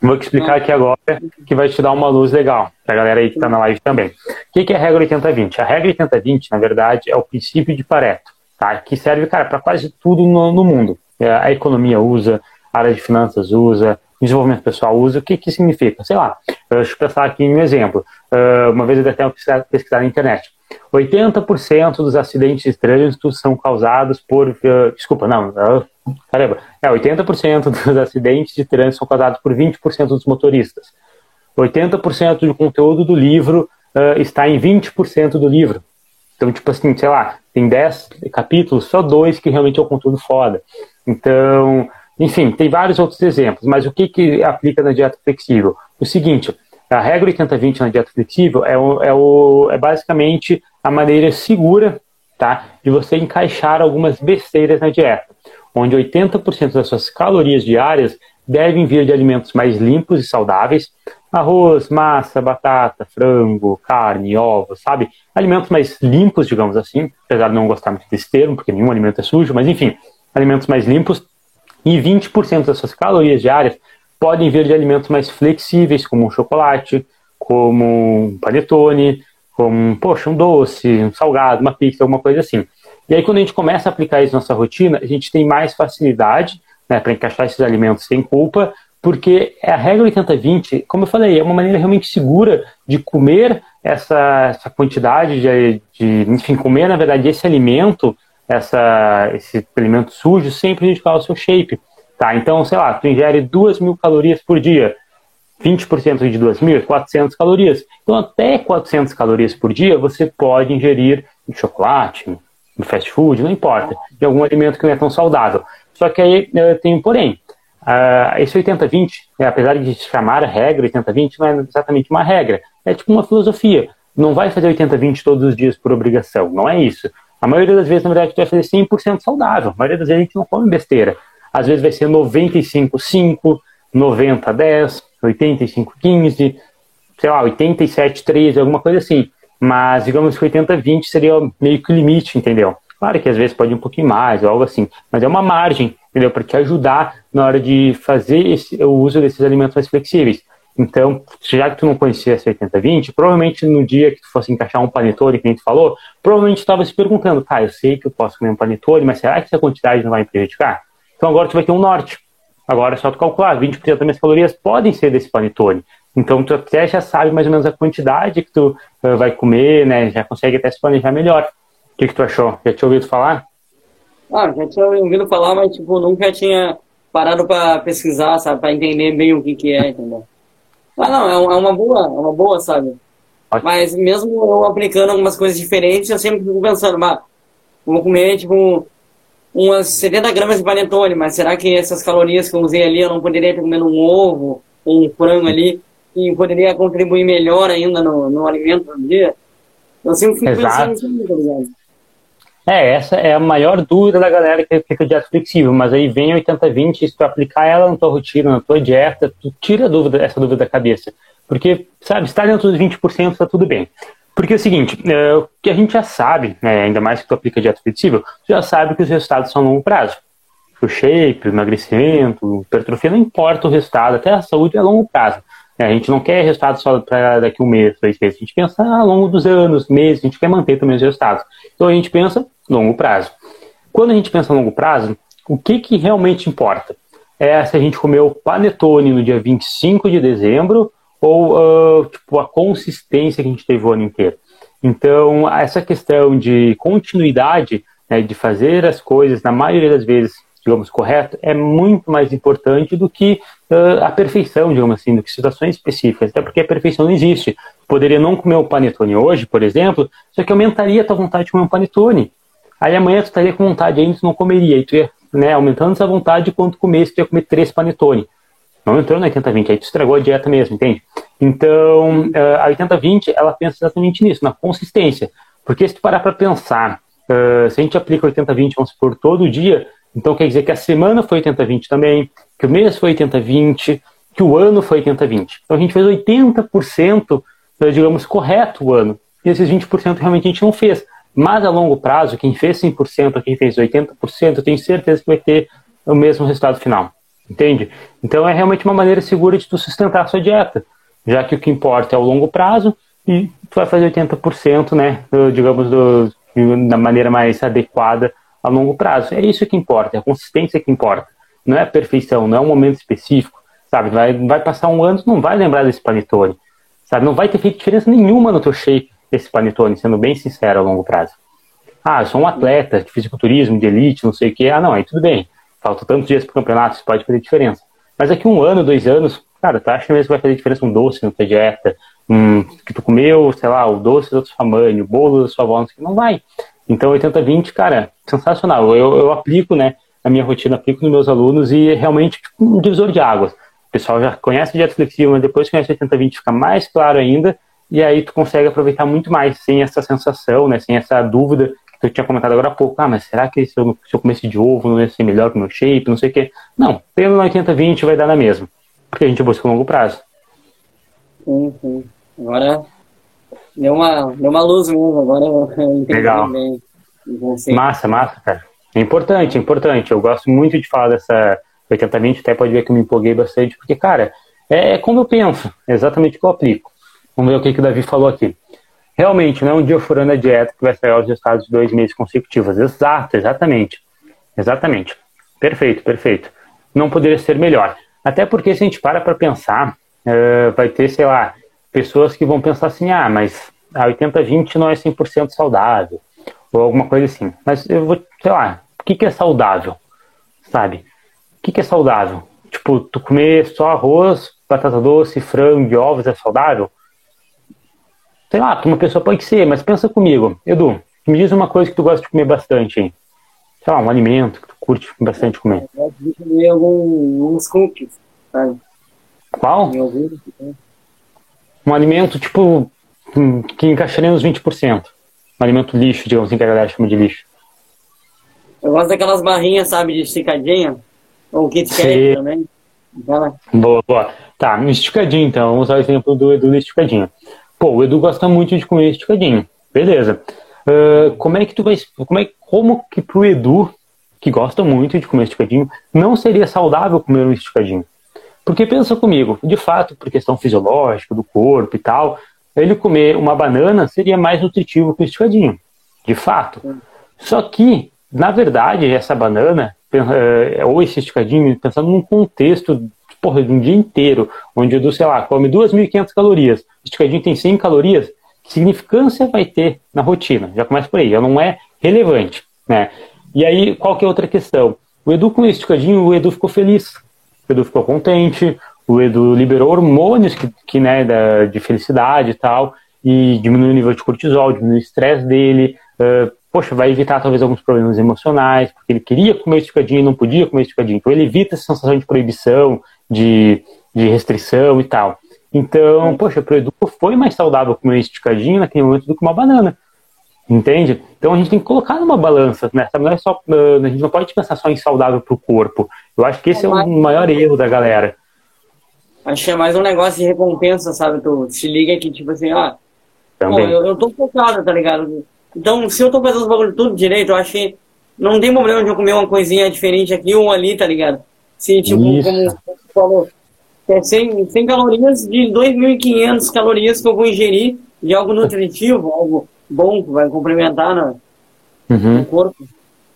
Vou te explicar não. aqui agora, que vai te dar uma luz legal, pra galera aí que tá na live também. O que é a regra 80-20? A regra 80-20, na verdade, é o princípio de Pareto, tá? Que serve, cara, para quase tudo no, no mundo. É, a economia usa, a área de finanças usa, desenvolvimento pessoal usa. O que que significa? Sei lá, deixa eu pensar aqui em um exemplo. Uh, uma vez eu até pesquisar na internet. 80% dos acidentes de trânsito são causados por. Uh, desculpa, não. Caramba. É, 80% dos acidentes de trânsito são causados por 20% dos motoristas. 80% do conteúdo do livro uh, está em 20% do livro. Então, tipo assim, sei lá, tem 10 capítulos, só dois que realmente é o conteúdo foda. Então, enfim, tem vários outros exemplos, mas o que, que aplica na dieta flexível? O seguinte, a regra 80-20 na dieta flexível é, o, é, o, é basicamente a maneira segura tá, de você encaixar algumas besteiras na dieta, onde 80% das suas calorias diárias devem vir de alimentos mais limpos e saudáveis, arroz, massa, batata, frango, carne, ovos, sabe? Alimentos mais limpos, digamos assim, apesar de não gostar muito desse termo, porque nenhum alimento é sujo, mas enfim, alimentos mais limpos, e 20% das suas calorias diárias podem vir de alimentos mais flexíveis, como um chocolate, como um panetone, como, poxa, um doce, um salgado, uma pizza, alguma coisa assim. E aí, quando a gente começa a aplicar isso na nossa rotina, a gente tem mais facilidade né, para encaixar esses alimentos sem culpa, porque é a regra 80-20, como eu falei, é uma maneira realmente segura de comer essa, essa quantidade de, de, enfim, comer, na verdade, esse alimento, essa, esse alimento sujo, sem prejudicar o seu shape. Tá? Então, sei lá, tu ingere 2 mil calorias por dia. 20% de 2 mil, 400 calorias. Então, até 400 calorias por dia você pode ingerir chocolate, no fast food, não importa, de algum alimento que não é tão saudável. Só que aí eh, tem um porém. Uh, esse 80-20, né, apesar de se chamar regra 80-20, não é exatamente uma regra. É tipo uma filosofia. Não vai fazer 80-20 todos os dias por obrigação. Não é isso. A maioria das vezes, na verdade, tu vai fazer 100% saudável. A maioria das vezes a gente não come besteira às vezes vai ser 95, 5, 90, 10, 85, 15, sei lá, 87, 13, alguma coisa assim. Mas digamos que 80, 20 seria meio que o limite, entendeu? Claro que às vezes pode um pouquinho mais, ou algo assim, mas é uma margem, entendeu? Para te ajudar na hora de fazer esse, o uso desses alimentos mais flexíveis. Então, já que tu não conhecia esse 80-20, provavelmente no dia que tu fosse encaixar um panetone, que a gente falou, provavelmente tu estava se perguntando, tá, eu sei que eu posso comer um panetone, mas será que essa quantidade não vai me prejudicar? Então agora tu vai ter um norte. Agora é só tu calcular, 20% das minhas calorias podem ser desse panetone. Então tu até já sabe mais ou menos a quantidade que tu uh, vai comer, né? Já consegue até se planejar melhor. O que, que tu achou? Já tinha ouvido falar? Ah, já tinha ouvido falar, mas tipo, nunca tinha parado para pesquisar, sabe? Para entender bem o que que é, entendeu? Ah, não, é, é uma boa, é uma boa, sabe? Ótimo. Mas mesmo eu aplicando algumas coisas diferentes, eu sempre fico pensando, bah, vou comer, tipo, umas 70 gramas de panetone, mas será que essas calorias que eu usei ali eu não poderia ter comendo um ovo ou um frango ali e poderia contribuir melhor ainda no, no alimento do dia? Eu sempre fico Exato. pensando nisso, tá ligado? É, essa é a maior dúvida da galera que fica dieta flexível, mas aí vem 80-20, se tu aplicar ela na tua rotina, na tua dieta, tu tira dúvida, essa dúvida da cabeça. Porque, sabe, se está dentro dos 20%, está tudo bem. Porque é o seguinte, é, o que a gente já sabe, né, ainda mais que tu aplica dieta flexível, tu já sabe que os resultados são a longo prazo. O shape, o emagrecimento, hipertrofia, não importa o resultado, até a saúde é a longo prazo. É, a gente não quer resultado só para daqui um mês, dois meses. A gente pensa ao longo dos anos, meses, a gente quer manter também os resultados. Então a gente pensa longo prazo. Quando a gente pensa longo prazo, o que, que realmente importa? É se a gente comeu panetone no dia 25 de dezembro ou uh, tipo, a consistência que a gente teve o ano inteiro. Então, essa questão de continuidade, né, de fazer as coisas, na maioria das vezes, digamos, correto, é muito mais importante do que uh, a perfeição, digamos assim, do que situações específicas, até porque a perfeição não existe. Poderia não comer um panetone hoje, por exemplo, só que aumentaria a tua vontade de comer um panetone. Aí amanhã tu estaria com vontade ainda, tu não comeria, e tu ia né, aumentando essa vontade, quando comesse, tu ia comer três panetone. não entrou na 80-20, aí tu estragou a dieta mesmo, entende? Então, eh, a 80-20, ela pensa exatamente nisso, na consistência. Porque se tu parar para pensar, uh, se a gente aplica 80-20, vamos supor, todo dia, então quer dizer que a semana foi 80-20 também, que o mês foi 80-20, que o ano foi 80-20. Então a gente fez 80%, eh, digamos, correto o ano. E esses 20% realmente a gente não fez. Mas a longo prazo, quem fez 100%, quem fez 80%, eu tenho certeza que vai ter o mesmo resultado final. Entende? Então é realmente uma maneira segura de tu sustentar a sua dieta, já que o que importa é o longo prazo e tu vai fazer 80%, né, digamos, do, da maneira mais adequada a longo prazo. É isso que importa, é a consistência que importa. Não é a perfeição, não é um momento específico, sabe? Vai, vai passar um ano, não vai lembrar desse panetone, sabe? Não vai ter feito diferença nenhuma no teu shape esse panetone, sendo bem sincero a longo prazo. Ah, eu sou um atleta de fisiculturismo, de elite, não sei o que. Ah, não, aí tudo bem. Falta tantos dias para o campeonato, isso pode fazer diferença. Mas daqui um ano, dois anos, cara, tu acha mesmo que vai fazer diferença um doce na tua dieta, um, que tu comeu, sei lá, o doce da sua mãe, o bolo da sua avó, não, sei, não vai. Então, 80-20, cara, sensacional. Eu, eu aplico, né, a minha rotina, aplico nos meus alunos e é realmente tipo, um divisor de águas. O pessoal já conhece dieta flexível, mas depois conhece 80-20, fica mais claro ainda, e aí tu consegue aproveitar muito mais, sem essa sensação, né, sem essa dúvida que eu tinha comentado agora há pouco, ah, mas será que se eu, se eu de ovo não ia ser melhor que o meu shape, não sei o quê. Não, pelo 80-20 vai dar na mesma, porque a gente busca longo prazo. Sim. Agora deu uma, deu uma luz mesmo, agora eu entendi Legal. bem. Massa, massa, cara. É importante, é importante. Eu gosto muito de falar dessa 80-20, até pode ver que eu me empolguei bastante, porque, cara, é, é como eu penso, é exatamente o que eu aplico. Vamos ver o que, que o Davi falou aqui. Realmente, não é um dia furando a dieta que vai sair os resultados de dois meses consecutivos. Exato, exatamente. Exatamente. Perfeito, perfeito. Não poderia ser melhor. Até porque se a gente para para pensar, uh, vai ter, sei lá, pessoas que vão pensar assim, ah, mas a 80-20 não é 100% saudável, ou alguma coisa assim. Mas eu vou, sei lá, o que, que é saudável? Sabe? O que, que é saudável? Tipo, tu comer só arroz, batata doce, frango e ovos é saudável? Sei lá, uma pessoa pode ser, mas pensa comigo. Edu, me diz uma coisa que tu gosta de comer bastante, hein? Sei lá, um alimento que tu curte bastante comer. Eu gosto de comer alguns cookies, sabe? Qual? Um alimento, tipo, hum, que encaixaria nos 20%. Um alimento lixo, digamos assim, que a galera chama de lixo. Eu gosto daquelas barrinhas, sabe, de esticadinha. Ou Kit Kat também. Boa, boa. Tá, esticadinho então. Vamos usar o exemplo do Edu do esticadinho. Pô, o Edu gosta muito de comer esticadinho. Beleza. Uh, como é que tu vai. Como, é, como que pro Edu, que gosta muito de comer esticadinho, não seria saudável comer um esticadinho? Porque pensa comigo, de fato, por questão fisiológica do corpo e tal, ele comer uma banana seria mais nutritivo que o esticadinho. De fato. Só que, na verdade, essa banana, eh, ou esse esticadinho, pensando num contexto porra, de um dia inteiro, onde o Edu, sei lá, come 2.500 calorias, esticadinho tem 100 calorias, que significância vai ter na rotina? Já começa por aí, já não é relevante, né? E aí, qual que é outra questão? O Edu com o esticadinho, o Edu ficou feliz, o Edu ficou contente, o Edu liberou hormônios que, que né, da, de felicidade e tal, e diminui o nível de cortisol, diminui o estresse dele, uh, poxa, vai evitar talvez alguns problemas emocionais, porque ele queria comer esticadinho e não podia comer esticadinho, então ele evita essa sensação de proibição, de, de restrição e tal. Então, poxa, para o Edu foi mais saudável comer esticadinho naquele momento do que uma banana. Entende? Então a gente tem que colocar numa balança, né? Não é só, ah, a gente não pode pensar só em saudável para o corpo. Eu acho que esse é o maior erro da galera. Acho que é mais um negócio de recompensa, sabe? Tu se liga que, tipo assim, ah, pô, eu, eu tô focado, tá ligado? Então, se eu tô fazendo os bagulho tudo direito, eu acho que não tem problema de eu comer uma coisinha diferente aqui ou ali, tá ligado? Se, tipo, Isso. como você falou, é 100, 100 calorias de 2.500 calorias que eu vou ingerir de algo nutritivo, algo bom vai complementar no, uhum. no corpo.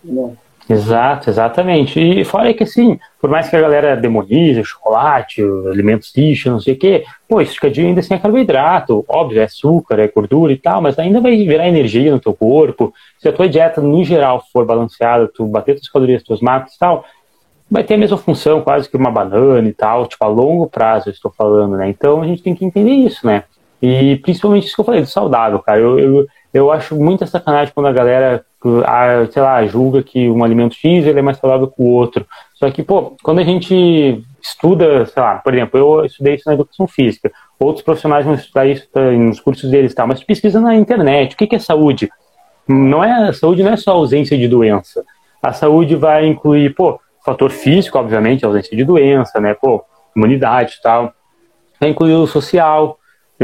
Né? Exato, exatamente. E fora que assim, por mais que a galera demonize chocolate, alimentos lixo, não sei o quê, pô, isso esticadinho ainda assim é carboidrato, óbvio, é açúcar, é gordura e tal, mas ainda vai virar energia no teu corpo. Se a tua dieta, no geral, for balanceada, tu bater tuas calorias, tuas macros e tal, vai ter a mesma função quase que uma banana e tal, tipo, a longo prazo eu estou falando, né? Então a gente tem que entender isso, né? E principalmente isso que eu falei, do saudável, cara. Eu, eu, eu acho muita sacanagem quando a galera, sei lá, julga que um alimento X ele é mais saudável que o outro. Só que, pô, quando a gente estuda, sei lá, por exemplo, eu estudei isso na educação física, outros profissionais vão estudar isso nos cursos deles, tá? mas tu pesquisa na internet, o que, que é saúde? Não é, saúde não é só ausência de doença. A saúde vai incluir, pô, fator físico, obviamente, ausência de doença, né, pô, imunidade e tal. Vai incluir o social,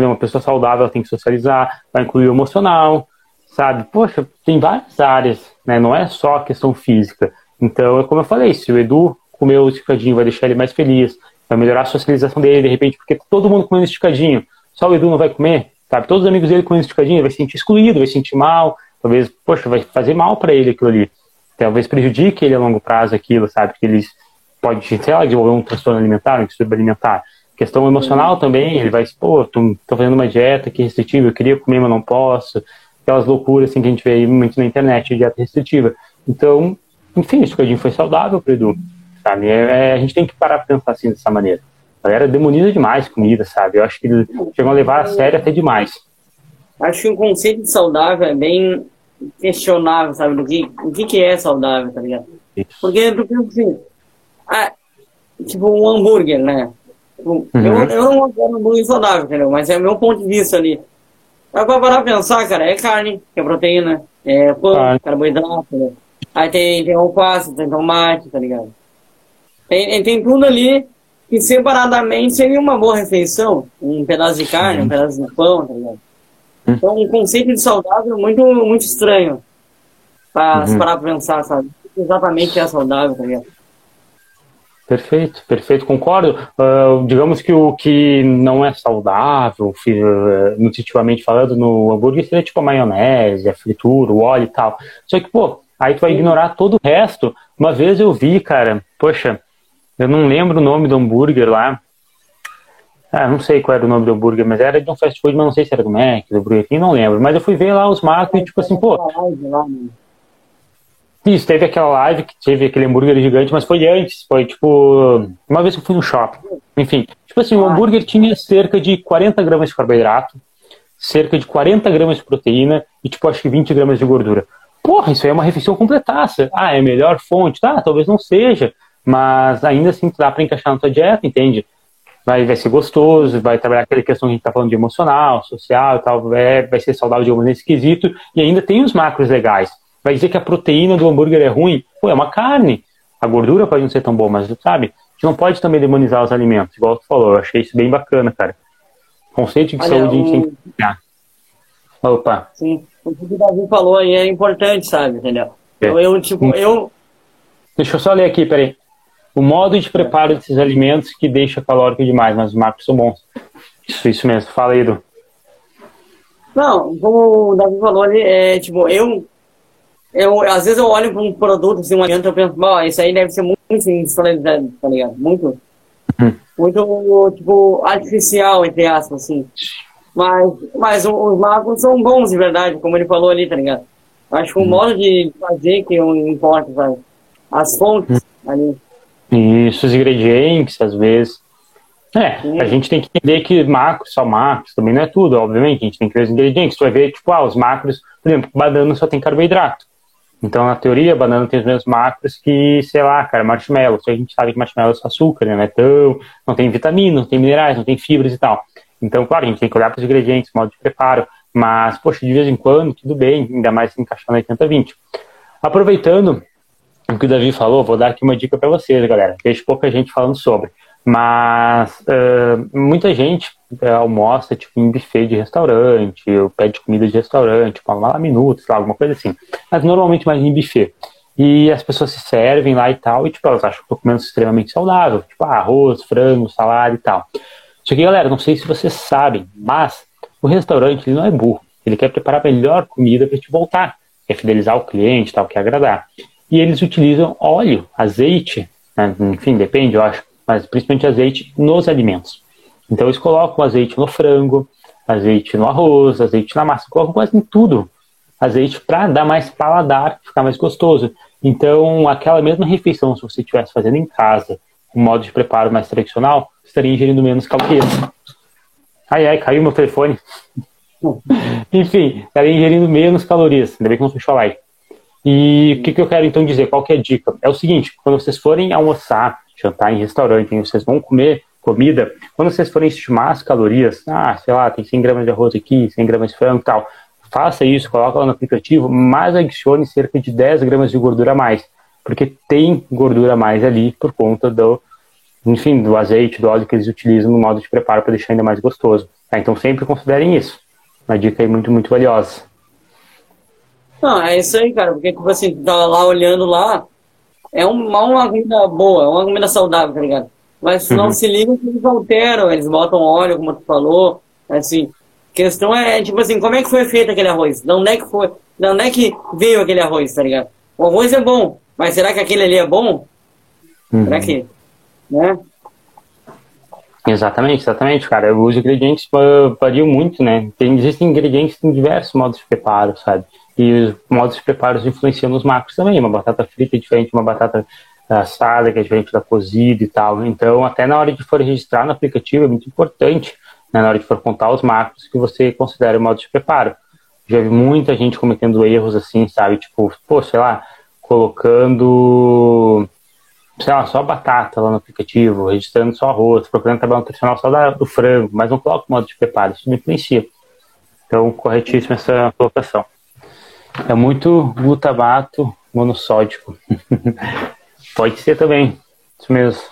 uma pessoa saudável tem que socializar, vai incluir o emocional, sabe? Poxa, tem várias áreas, né? Não é só a questão física. Então, é como eu falei, se o Edu comer o esticadinho vai deixar ele mais feliz, vai melhorar a socialização dele, de repente, porque todo mundo comendo esticadinho, só o Edu não vai comer, sabe? Todos os amigos dele comendo esticadinho, vai se sentir excluído, vai se sentir mal, talvez, poxa, vai fazer mal para ele aquilo ali. Talvez prejudique ele a longo prazo aquilo, sabe? Que eles pode, sei lá, desenvolver um transtorno alimentar, um distúrbio alimentar. Questão emocional também, ele vai, pô, tô, tô fazendo uma dieta que é restritiva, eu queria comer, mas não posso. Aquelas loucuras assim que a gente vê muito na internet, dieta restritiva. Então, enfim, esse esticadinho foi saudável pro Edu, sabe? É, é, a gente tem que parar pra pensar assim dessa maneira. A galera demoniza demais comida, sabe? Eu acho que eles chegam a levar a sério até demais. Acho que o conceito de saudável é bem questionável, sabe? Do que, o que, que é saudável, tá ligado? Isso. Porque, porque assim, ah, tipo um hambúrguer, né? Uhum. Eu, eu não um hambúrguer saudável, entendeu? Mas é o meu ponto de vista ali. Agora, para pensar, cara, é carne, que é proteína, é pão, ah. carboidrato, né? Aí tem, tem alface, tem tomate, tá ligado? Tem, tem tudo ali que separadamente seria uma boa refeição. Um pedaço de carne, um pedaço de pão, tá ligado? Hum. Então, um conceito de saudável muito, muito estranho. Pra uhum. parar pra pensar, sabe? Exatamente é saudável, tá ligado? Perfeito, perfeito, concordo. Uh, digamos que o que não é saudável, uh, nutritivamente falando, no hambúrguer seria tipo a maionese, a fritura, o óleo e tal. Só que, pô, aí tu vai ignorar todo o resto. Uma vez eu vi, cara, poxa, eu não lembro o nome do hambúrguer lá. Ah, não sei qual era o nome do hambúrguer, mas era de um fast food, mas não sei se era do Mac, do Burger King, não lembro. Mas eu fui ver lá os macros e tipo assim, pô, isso, teve aquela live que teve aquele hambúrguer gigante, mas foi antes, foi tipo, uma vez que eu fui no shopping. Enfim, tipo assim, o ah. hambúrguer tinha cerca de 40 gramas de carboidrato, cerca de 40 gramas de proteína e, tipo, acho que 20 gramas de gordura. Porra, isso aí é uma refeição completaça. Ah, é a melhor fonte? Tá, talvez não seja, mas ainda assim dá para encaixar na tua dieta, entende? Vai, vai ser gostoso, vai trabalhar aquela questão que a gente tá falando de emocional, social e tal, vai, vai ser saudável de algum nesse quesito, e ainda tem os macros legais vai dizer que a proteína do hambúrguer é ruim? Pô, é uma carne. A gordura pode não ser tão boa, mas sabe? A gente não pode também demonizar os alimentos, igual tu falou. Eu achei isso bem bacana, cara. Conceito de Olha, saúde o... a gente tem que criar. Opa. Sim, o que o Davi falou aí é importante, sabe? Entendeu? É. Eu, eu, tipo, eu. Deixa eu só ler aqui, peraí. O modo de preparo desses alimentos que deixa calórico demais, mas os macros são bons. Isso, isso mesmo. Fala aí, Edu. Não, como o Davi falou ali, é, tipo, eu eu, às vezes eu olho para um produto, assim, um alimento, eu penso, ó, isso aí deve ser muito industrializado, tá ligado? Muito, hum. muito, tipo, artificial, entre aspas, assim. Mas, mas os magos são bons, de verdade, como ele falou ali, tá ligado? Acho que o hum. modo de fazer que importa, sabe? As fontes hum. ali. Isso, os ingredientes, às vezes. É, Sim. a gente tem que entender que macros, só macros, também não é tudo, obviamente. A gente tem que ver os ingredientes. Tu vai ver, tipo, ah, os macros, por exemplo, banana só tem carboidrato. Então, na teoria, a banana tem os mesmos macros que, sei lá, cara, marshmallow. Só a gente sabe que marshmallow é só açúcar, né? Não, é tão, não tem vitaminas, não tem minerais, não tem fibras e tal. Então, claro, a gente tem que olhar para os ingredientes, modo de preparo. Mas, poxa, de vez em quando, tudo bem, ainda mais se encaixar na 80-20. Aproveitando o que o Davi falou, vou dar aqui uma dica para vocês, galera. Vejo pouca gente falando sobre. Mas uh, muita gente uh, almoça tipo, em buffet de restaurante, ou pede comida de restaurante, tipo, lá minutos, lá, alguma coisa assim. Mas normalmente mais em buffet. E as pessoas se servem lá e tal, e tipo, elas acham que estou comendo extremamente saudável, tipo arroz, frango, salada e tal. Só que, galera, não sei se vocês sabem, mas o restaurante ele não é burro. Ele quer preparar a melhor comida para te voltar, quer fidelizar o cliente, tal, quer agradar. E eles utilizam óleo, azeite, né? enfim, depende, eu acho, mas principalmente azeite nos alimentos. Então eles colocam azeite no frango, azeite no arroz, azeite na massa, colocam quase em tudo azeite para dar mais paladar, ficar mais gostoso. Então, aquela mesma refeição, se você estivesse fazendo em casa, um modo de preparo mais tradicional, estaria ingerindo menos calorias. Ai, ai, caiu meu telefone. Enfim, estaria ingerindo menos calorias. Ainda bem que não fechou a live. E o que, que eu quero então dizer? Qual que é a dica? É o seguinte, quando vocês forem almoçar, jantar em restaurante, vocês vão comer comida, quando vocês forem estimar as calorias, ah, sei lá, tem 100 gramas de arroz aqui, 100 gramas de frango e tal, faça isso, coloca lá no aplicativo, mas adicione cerca de 10 gramas de gordura a mais, porque tem gordura a mais ali por conta do, enfim, do azeite, do óleo que eles utilizam no modo de preparo para deixar ainda mais gostoso. Tá, então sempre considerem isso. Uma dica aí muito, muito valiosa. Não, é isso aí, cara, porque tipo assim, tá lá olhando lá, é uma, uma comida boa, uma comida saudável, tá ligado? Mas se não uhum. se ligam, eles alteram, eles botam óleo, como tu falou, assim. Questão é, tipo assim, como é que foi feito aquele arroz? De onde é que foi? De onde é que veio aquele arroz, tá ligado? O arroz é bom, mas será que aquele ali é bom? Uhum. Será que, né? Exatamente, exatamente, cara. Os ingredientes variam muito, né? Tem, existem ingredientes em diversos modos de preparo, sabe? E os modos de preparo influenciam nos macros também. Uma batata frita é diferente de uma batata assada, que é diferente da cozida e tal. Então, até na hora de for registrar no aplicativo, é muito importante, né, na hora de for contar os macros, que você considere o modo de preparo. Já vi muita gente cometendo erros assim, sabe? Tipo, pô, sei lá, colocando, sei lá, só batata lá no aplicativo, registrando só arroz, procurando tabela nutricional só da, do frango, mas não coloca o modo de preparo, isso não influencia. Então, corretíssima essa colocação. É muito glutamato monossódico. Pode ser também, isso mesmo.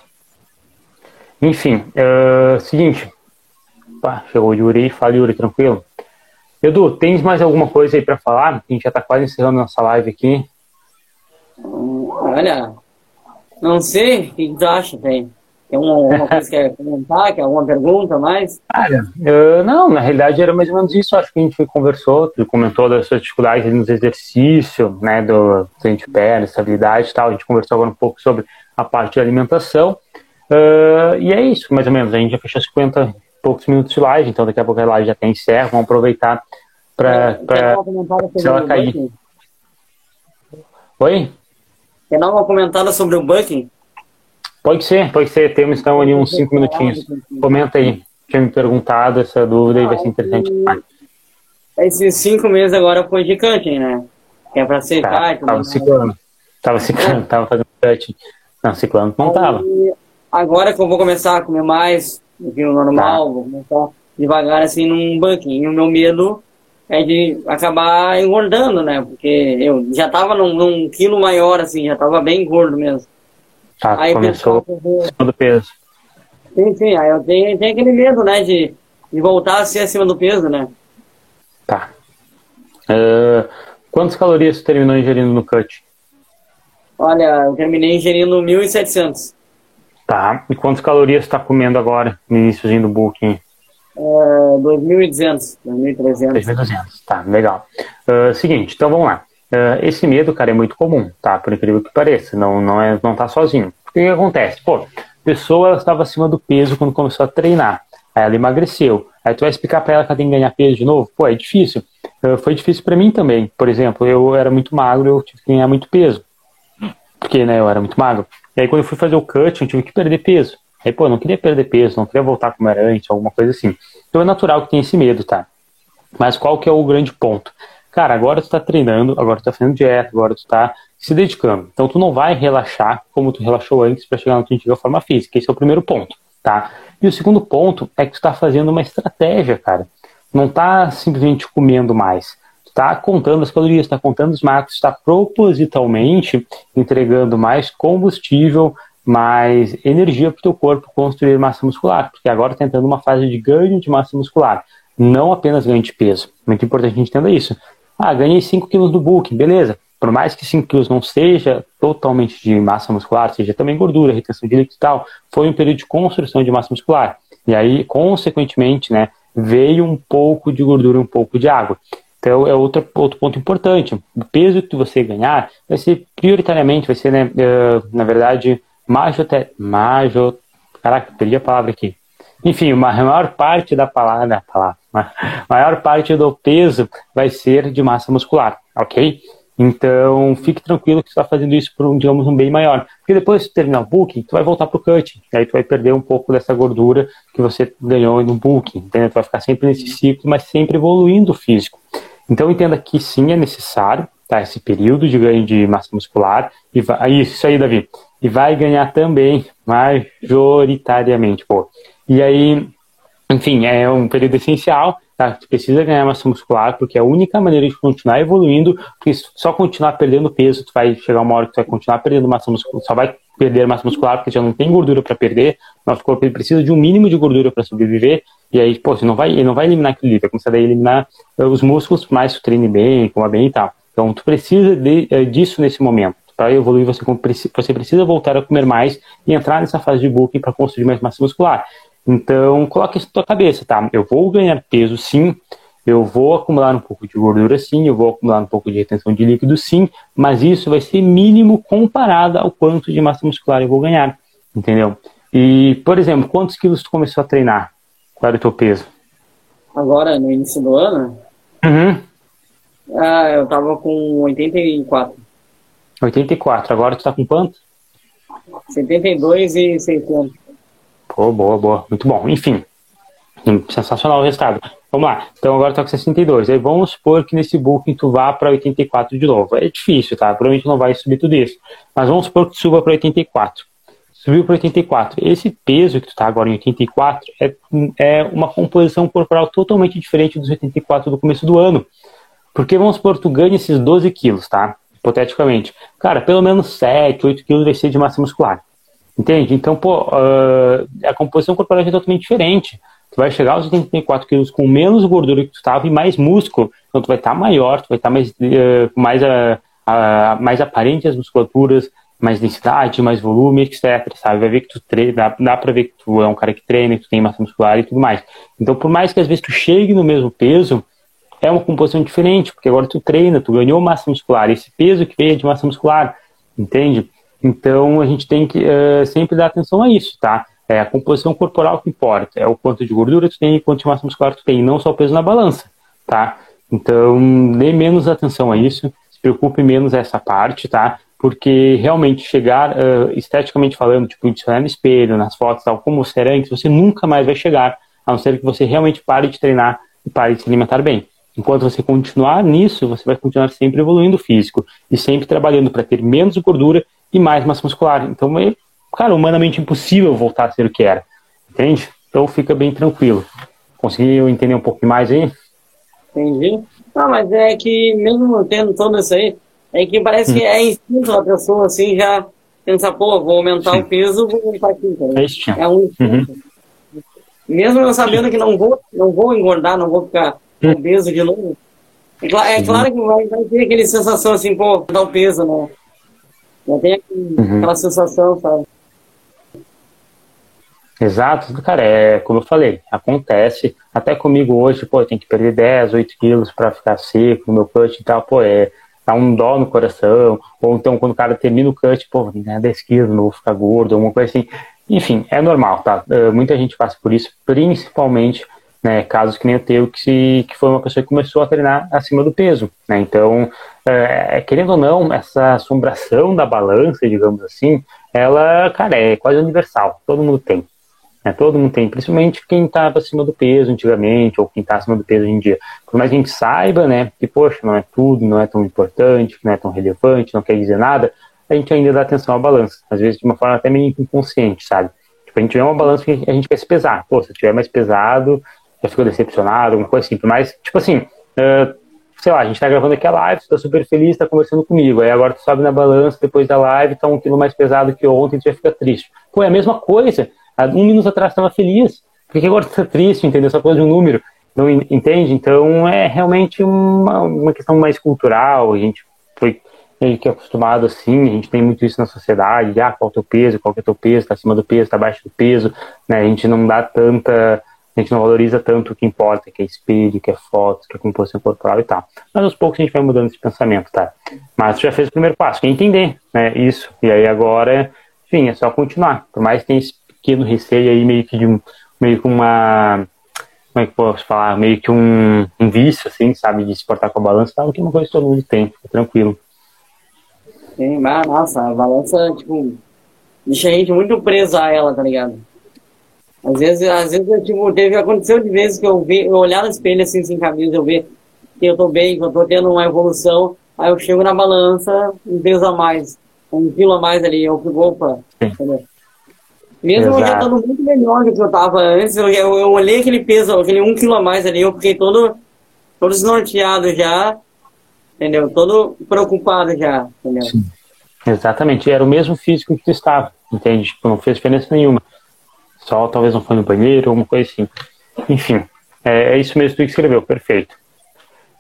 Enfim, uh, seguinte. Pá, chegou o Yuri, fala Yuri, tranquilo? Edu, tens mais alguma coisa aí para falar? A gente já está quase encerrando nossa live aqui. Olha, não sei, o que tu acha, tem? Tem alguma coisa que quer comentar, quer alguma pergunta mais? Olha, eu, não, na realidade era mais ou menos isso. Acho que a gente conversou, tu comentou das suas dificuldades nos exercícios, né, do frente pé, estabilidade e tal. A gente conversou agora um pouco sobre a parte de alimentação. Uh, e é isso, mais ou menos. A gente já fechou 50 poucos minutos de live, então daqui a pouco a live já tem encerro. Vamos aproveitar para se ela cair. Oi? Quer dar uma comentada sobre o Bucking? Pode ser, pode ser. Temos então ali uns cinco minutinhos. Comenta aí. Tinha me perguntado essa dúvida e vai ser interessante. Esses cinco meses agora foi de cutting, né? Que é pra secar tá, e tudo Tava ciclando. Tava ciclando, tava fazendo cutting. Não, ciclando não tava. Agora que eu vou começar a comer mais do que o normal, tá. vou começar devagar assim num banquinho. O meu medo é de acabar engordando, né? Porque eu já tava num, num quilo maior, assim, já tava bem gordo mesmo. Tá, aí começou acima do peso. Sim, sim, aí eu tenho, tenho aquele medo, né, de, de voltar a ser acima do peso, né? Tá. Uh, quantas calorias você terminou ingerindo no cut? Olha, eu terminei ingerindo 1.700. Tá. E quantas calorias você está comendo agora, no iníciozinho do booking? Uh, 2.200, 2.300. 2.200, tá, legal. Uh, seguinte, então vamos lá. Uh, esse medo, cara, é muito comum, tá? Por incrível que pareça, não, não, é, não tá sozinho. O que, que acontece? Pô, a pessoa estava acima do peso quando começou a treinar, aí ela emagreceu, aí tu vai explicar para ela que ela tem que ganhar peso de novo? Pô, é difícil. Uh, foi difícil para mim também. Por exemplo, eu era muito magro, eu tive que ganhar muito peso, porque, né, eu era muito magro. E aí quando eu fui fazer o cut, eu tive que perder peso. Aí, pô, não queria perder peso, não queria voltar como era antes, alguma coisa assim. Então é natural que tenha esse medo, tá? Mas qual que é o grande ponto? Cara, agora tu tá treinando, agora tu tá fazendo dieta, agora tu tá se dedicando. Então tu não vai relaxar como tu relaxou antes para chegar na tua antiga forma física. Esse é o primeiro ponto, tá? E o segundo ponto é que tu tá fazendo uma estratégia, cara. Não tá simplesmente comendo mais. Tu tá contando as calorias, tá contando os macros, está propositalmente entregando mais combustível, mais energia para o teu corpo construir massa muscular, porque agora está entrando uma fase de ganho de massa muscular, não apenas ganho de peso. Muito importante a gente entender isso. Ah, ganhei 5 quilos do book, beleza. Por mais que 5 quilos não seja totalmente de massa muscular, seja também gordura, retenção de líquido e tal, foi um período de construção de massa muscular. E aí, consequentemente, né, veio um pouco de gordura, um pouco de água. Então, é outro, outro ponto importante. O peso que você ganhar vai ser prioritariamente, vai ser, né, uh, na verdade, major... major caraca, perdi a palavra aqui. Enfim, a maior parte da palavra, palavra, maior parte do peso vai ser de massa muscular, ok? Então, fique tranquilo que você está fazendo isso por, um, digamos, um bem maior. Porque depois que terminar o booking, tu vai voltar para o cut. E aí tu vai perder um pouco dessa gordura que você ganhou no booking. Entendeu? Tu vai ficar sempre nesse ciclo, mas sempre evoluindo o físico. Então, entenda que sim, é necessário tá, esse período de ganho de massa muscular. E vai, isso aí, Davi. e vai ganhar também, majoritariamente, pô. E aí, enfim, é um período essencial, tá? Tu precisa ganhar massa muscular, porque é a única maneira de continuar evoluindo, porque só continuar perdendo peso, tu vai chegar uma hora que tu vai continuar perdendo massa muscular, só vai perder massa muscular porque já não tem gordura para perder, nosso corpo precisa de um mínimo de gordura para sobreviver, e aí, pô, você não vai, ele não vai eliminar aquilo ali, vai começar a eliminar eh, os músculos, mais tu treine bem, coma bem e tal. Então, tu precisa de, eh, disso nesse momento. Para evoluir, você, você precisa voltar a comer mais e entrar nessa fase de bulking para construir mais massa muscular. Então, coloque isso na tua cabeça, tá? Eu vou ganhar peso sim, eu vou acumular um pouco de gordura sim, eu vou acumular um pouco de retenção de líquido sim, mas isso vai ser mínimo comparado ao quanto de massa muscular eu vou ganhar, entendeu? E, por exemplo, quantos quilos tu começou a treinar? Qual era o teu peso? Agora, no início do ano? Uhum. Ah, eu tava com 84. 84. Agora tu tá com quanto? 72 e 600. Pô, boa, boa. Muito bom. Enfim, sensacional o resultado. Vamos lá. Então agora tá com 62. Aí vamos supor que nesse booking tu vá para 84 de novo. É difícil, tá? Provavelmente não vai subir tudo isso. Mas vamos supor que tu suba para 84. Subiu para 84. Esse peso que tu tá agora em 84 é, é uma composição corporal totalmente diferente dos 84 do começo do ano. Porque vamos supor que tu ganha esses 12 quilos, tá? hipoteticamente, cara, pelo menos 7, 8 quilos vai ser de massa muscular. Entende? Então, pô, uh, a composição corporal é totalmente diferente. Tu vai chegar aos 84 quilos com menos gordura que tu estava e mais músculo. Então, tu vai estar tá maior, tu vai estar tá mais, uh, mais, uh, mais aparente as musculaturas, mais densidade, mais volume, etc. Sabe? Vai ver que tu treina, dá, dá pra ver que tu é um cara que treina, que tu tem massa muscular e tudo mais. Então, por mais que às vezes tu chegue no mesmo peso, é uma composição diferente, porque agora tu treina, tu ganhou massa muscular, esse peso que veio é de massa muscular, entende? Então a gente tem que uh, sempre dar atenção a isso, tá? É a composição corporal que importa, é o quanto de gordura tu tem e quanto de massa muscular tu tem, não só o peso na balança, tá? Então dê menos atenção a isso, se preocupe menos essa parte, tá? Porque realmente chegar, uh, esteticamente falando, tipo, de no espelho, nas fotos, tal, como você era antes, você nunca mais vai chegar, a não ser que você realmente pare de treinar e pare de se alimentar bem. Enquanto você continuar nisso, você vai continuar sempre evoluindo físico e sempre trabalhando para ter menos gordura e mais massa muscular. Então é, cara, humanamente impossível voltar a ser o que era. Entende? Então fica bem tranquilo. Conseguiu entender um pouco mais aí? Entendi. Não, mas é que mesmo tendo todo isso aí, é que parece hum. que é instinto da pessoa assim já pensar, pô, vou aumentar Sim. o peso, vou aumentar aqui. É, é um instinto. Uhum. Mesmo eu sabendo que não vou, não vou engordar, não vou ficar o peso de novo. É, cl é claro que vai, vai, ter aquele sensação assim, pô, dar o peso, né? Já tem uhum. aquela sensação, sabe? Exato, cara, é como eu falei, acontece. Até comigo hoje, pô, eu tenho que perder 10, 8 quilos para ficar seco no meu cut e tal, pô, é, dá um dó no coração. Ou então quando o cara termina o cut, pô, né, 10 quilos, não vou ficar gordo, alguma coisa assim. Enfim, é normal, tá? Uh, muita gente passa por isso, principalmente né, casos que nem o teu, que, que foi uma pessoa que começou a treinar acima do peso. Né? Então, é, querendo ou não, essa assombração da balança, digamos assim, ela, cara, é quase universal. Todo mundo tem. Né? Todo mundo tem, principalmente quem estava acima do peso antigamente, ou quem está acima do peso hoje em dia. Por mais que a gente saiba, né, que, poxa, não é tudo, não é tão importante, não é tão relevante, não quer dizer nada, a gente ainda dá atenção à balança. Às vezes de uma forma até meio inconsciente, sabe? Tipo, a gente vê uma balança que a gente quer se pesar. Pô, se tiver mais pesado, já ficou decepcionado, alguma coisa assim. Mas, tipo assim, uh, sei lá, a gente tá gravando aqui a live, tu tá super feliz, tá conversando comigo. Aí agora tu sobe na balança depois da live, tá um quilo mais pesado que ontem, tu já fica triste. Pô, é a mesma coisa. Há um minuto atrás tava feliz. Por que agora tu tá triste, entendeu? Só coisa de um número. Não entende? Então é realmente uma, uma questão mais cultural. A gente foi meio que acostumado assim, a gente tem muito isso na sociedade, ah, qual é o teu peso, qual é o teu peso, tá acima do peso, tá abaixo do peso, né? A gente não dá tanta a gente não valoriza tanto o que importa, que é espelho, que é foto, que é composição corporal e tal. Mas aos poucos a gente vai mudando esse pensamento, tá? Mas já fez o primeiro passo, que é entender, né, isso. E aí agora, enfim, é só continuar. Por mais que tenha esse pequeno receio aí, meio que de um, meio que uma, como é que posso falar, meio que um, um vício, assim, sabe, de se portar com a balança, tal, que é uma coisa que todo mundo tem, fica tranquilo. Sim, mas, nossa, a balança, tipo, deixa a gente muito preso a ela, tá ligado? Às vezes, às vezes eu, tipo, teve, aconteceu de vezes que eu, vi, eu olhar no espelho assim, sem camisa, eu ver que eu tô bem, que eu tô tendo uma evolução, aí eu chego na balança, um peso a mais. um quilo a mais ali, eu fico, opa, entendeu? Mesmo Exato. eu já estando muito melhor do que eu estava antes, eu, eu, eu, olhei aquele peso, aquele um quilo a mais ali, eu fiquei todo, todo desnorteado já, entendeu? Todo preocupado já, entendeu? Sim. Exatamente, era o mesmo físico que tu estava, entende? Tipo, não fez diferença nenhuma. Só talvez não foi no banheiro, alguma coisa assim. Enfim, é, é isso mesmo que escreveu, perfeito.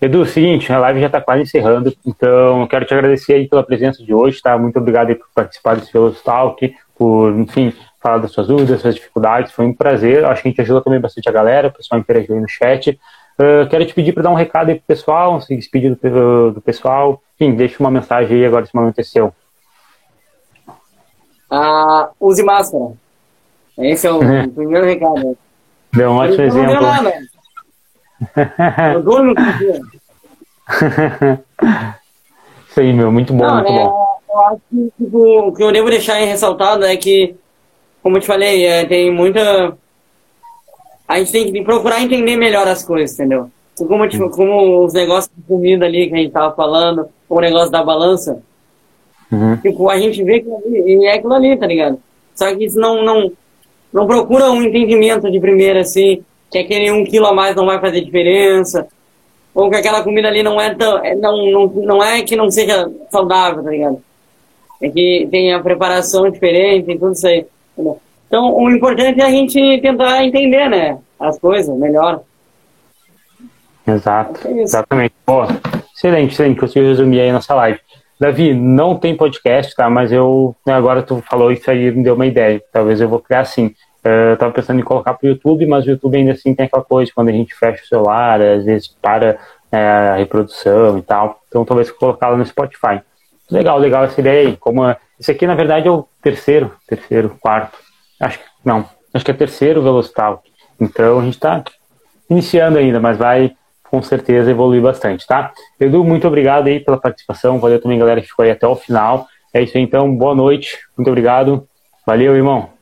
Edu, seguinte, a live já está quase encerrando, então quero te agradecer aí pela presença de hoje, tá? Muito obrigado por participar desse Veloz Talk, por, enfim, falar das suas dúvidas, das suas dificuldades, foi um prazer, acho que a gente ajudou também bastante a galera, o pessoal interagiu aí no chat. Uh, quero te pedir para dar um recado aí pro pessoal, se despedir do, do pessoal, enfim, deixa uma mensagem aí agora, esse momento é seu. Ah, use máscara. Esse é o primeiro recado. Deu um ótimo exemplo. Não deu nada. Eu durmo Isso aí, meu, muito bom, não, muito é, bom. Eu acho que tipo, o que eu devo deixar ressaltado é que, como eu te falei, é, tem muita. A gente tem que procurar entender melhor as coisas, entendeu? Como, tipo, como os negócios de comida ali que a gente tava falando, o negócio da balança. Uhum. Tipo, a gente vê que é aquilo ali, tá ligado? Só que isso não, não, não procura um entendimento de primeira, assim, que aquele um quilo a mais não vai fazer diferença, ou que aquela comida ali não é tão, é, não, não, não é que não seja saudável, tá ligado? É que tem a preparação diferente e tudo isso aí. Entendeu? Então, o importante é a gente tentar entender, né, as coisas melhor. Exato, é exatamente. Boa. Excelente, excelente, conseguiu resumir aí nossa live. Davi, não tem podcast, tá? Mas eu, né, agora tu falou isso aí, me deu uma ideia. Talvez eu vou criar assim. Uh, eu tava pensando em colocar pro YouTube, mas o YouTube ainda assim tem aquela coisa, quando a gente fecha o celular, às vezes para é, a reprodução e tal. Então talvez colocá-la no Spotify. Legal, legal essa ideia aí. Como a... Esse aqui, na verdade, é o terceiro, terceiro, quarto. Acho que não, acho que é terceiro Velocital. Então a gente está iniciando ainda, mas vai com certeza evoluir bastante, tá? Edu, muito obrigado aí pela participação. Valeu também, galera, que ficou aí até o final. É isso aí, então. Boa noite. Muito obrigado. Valeu, irmão.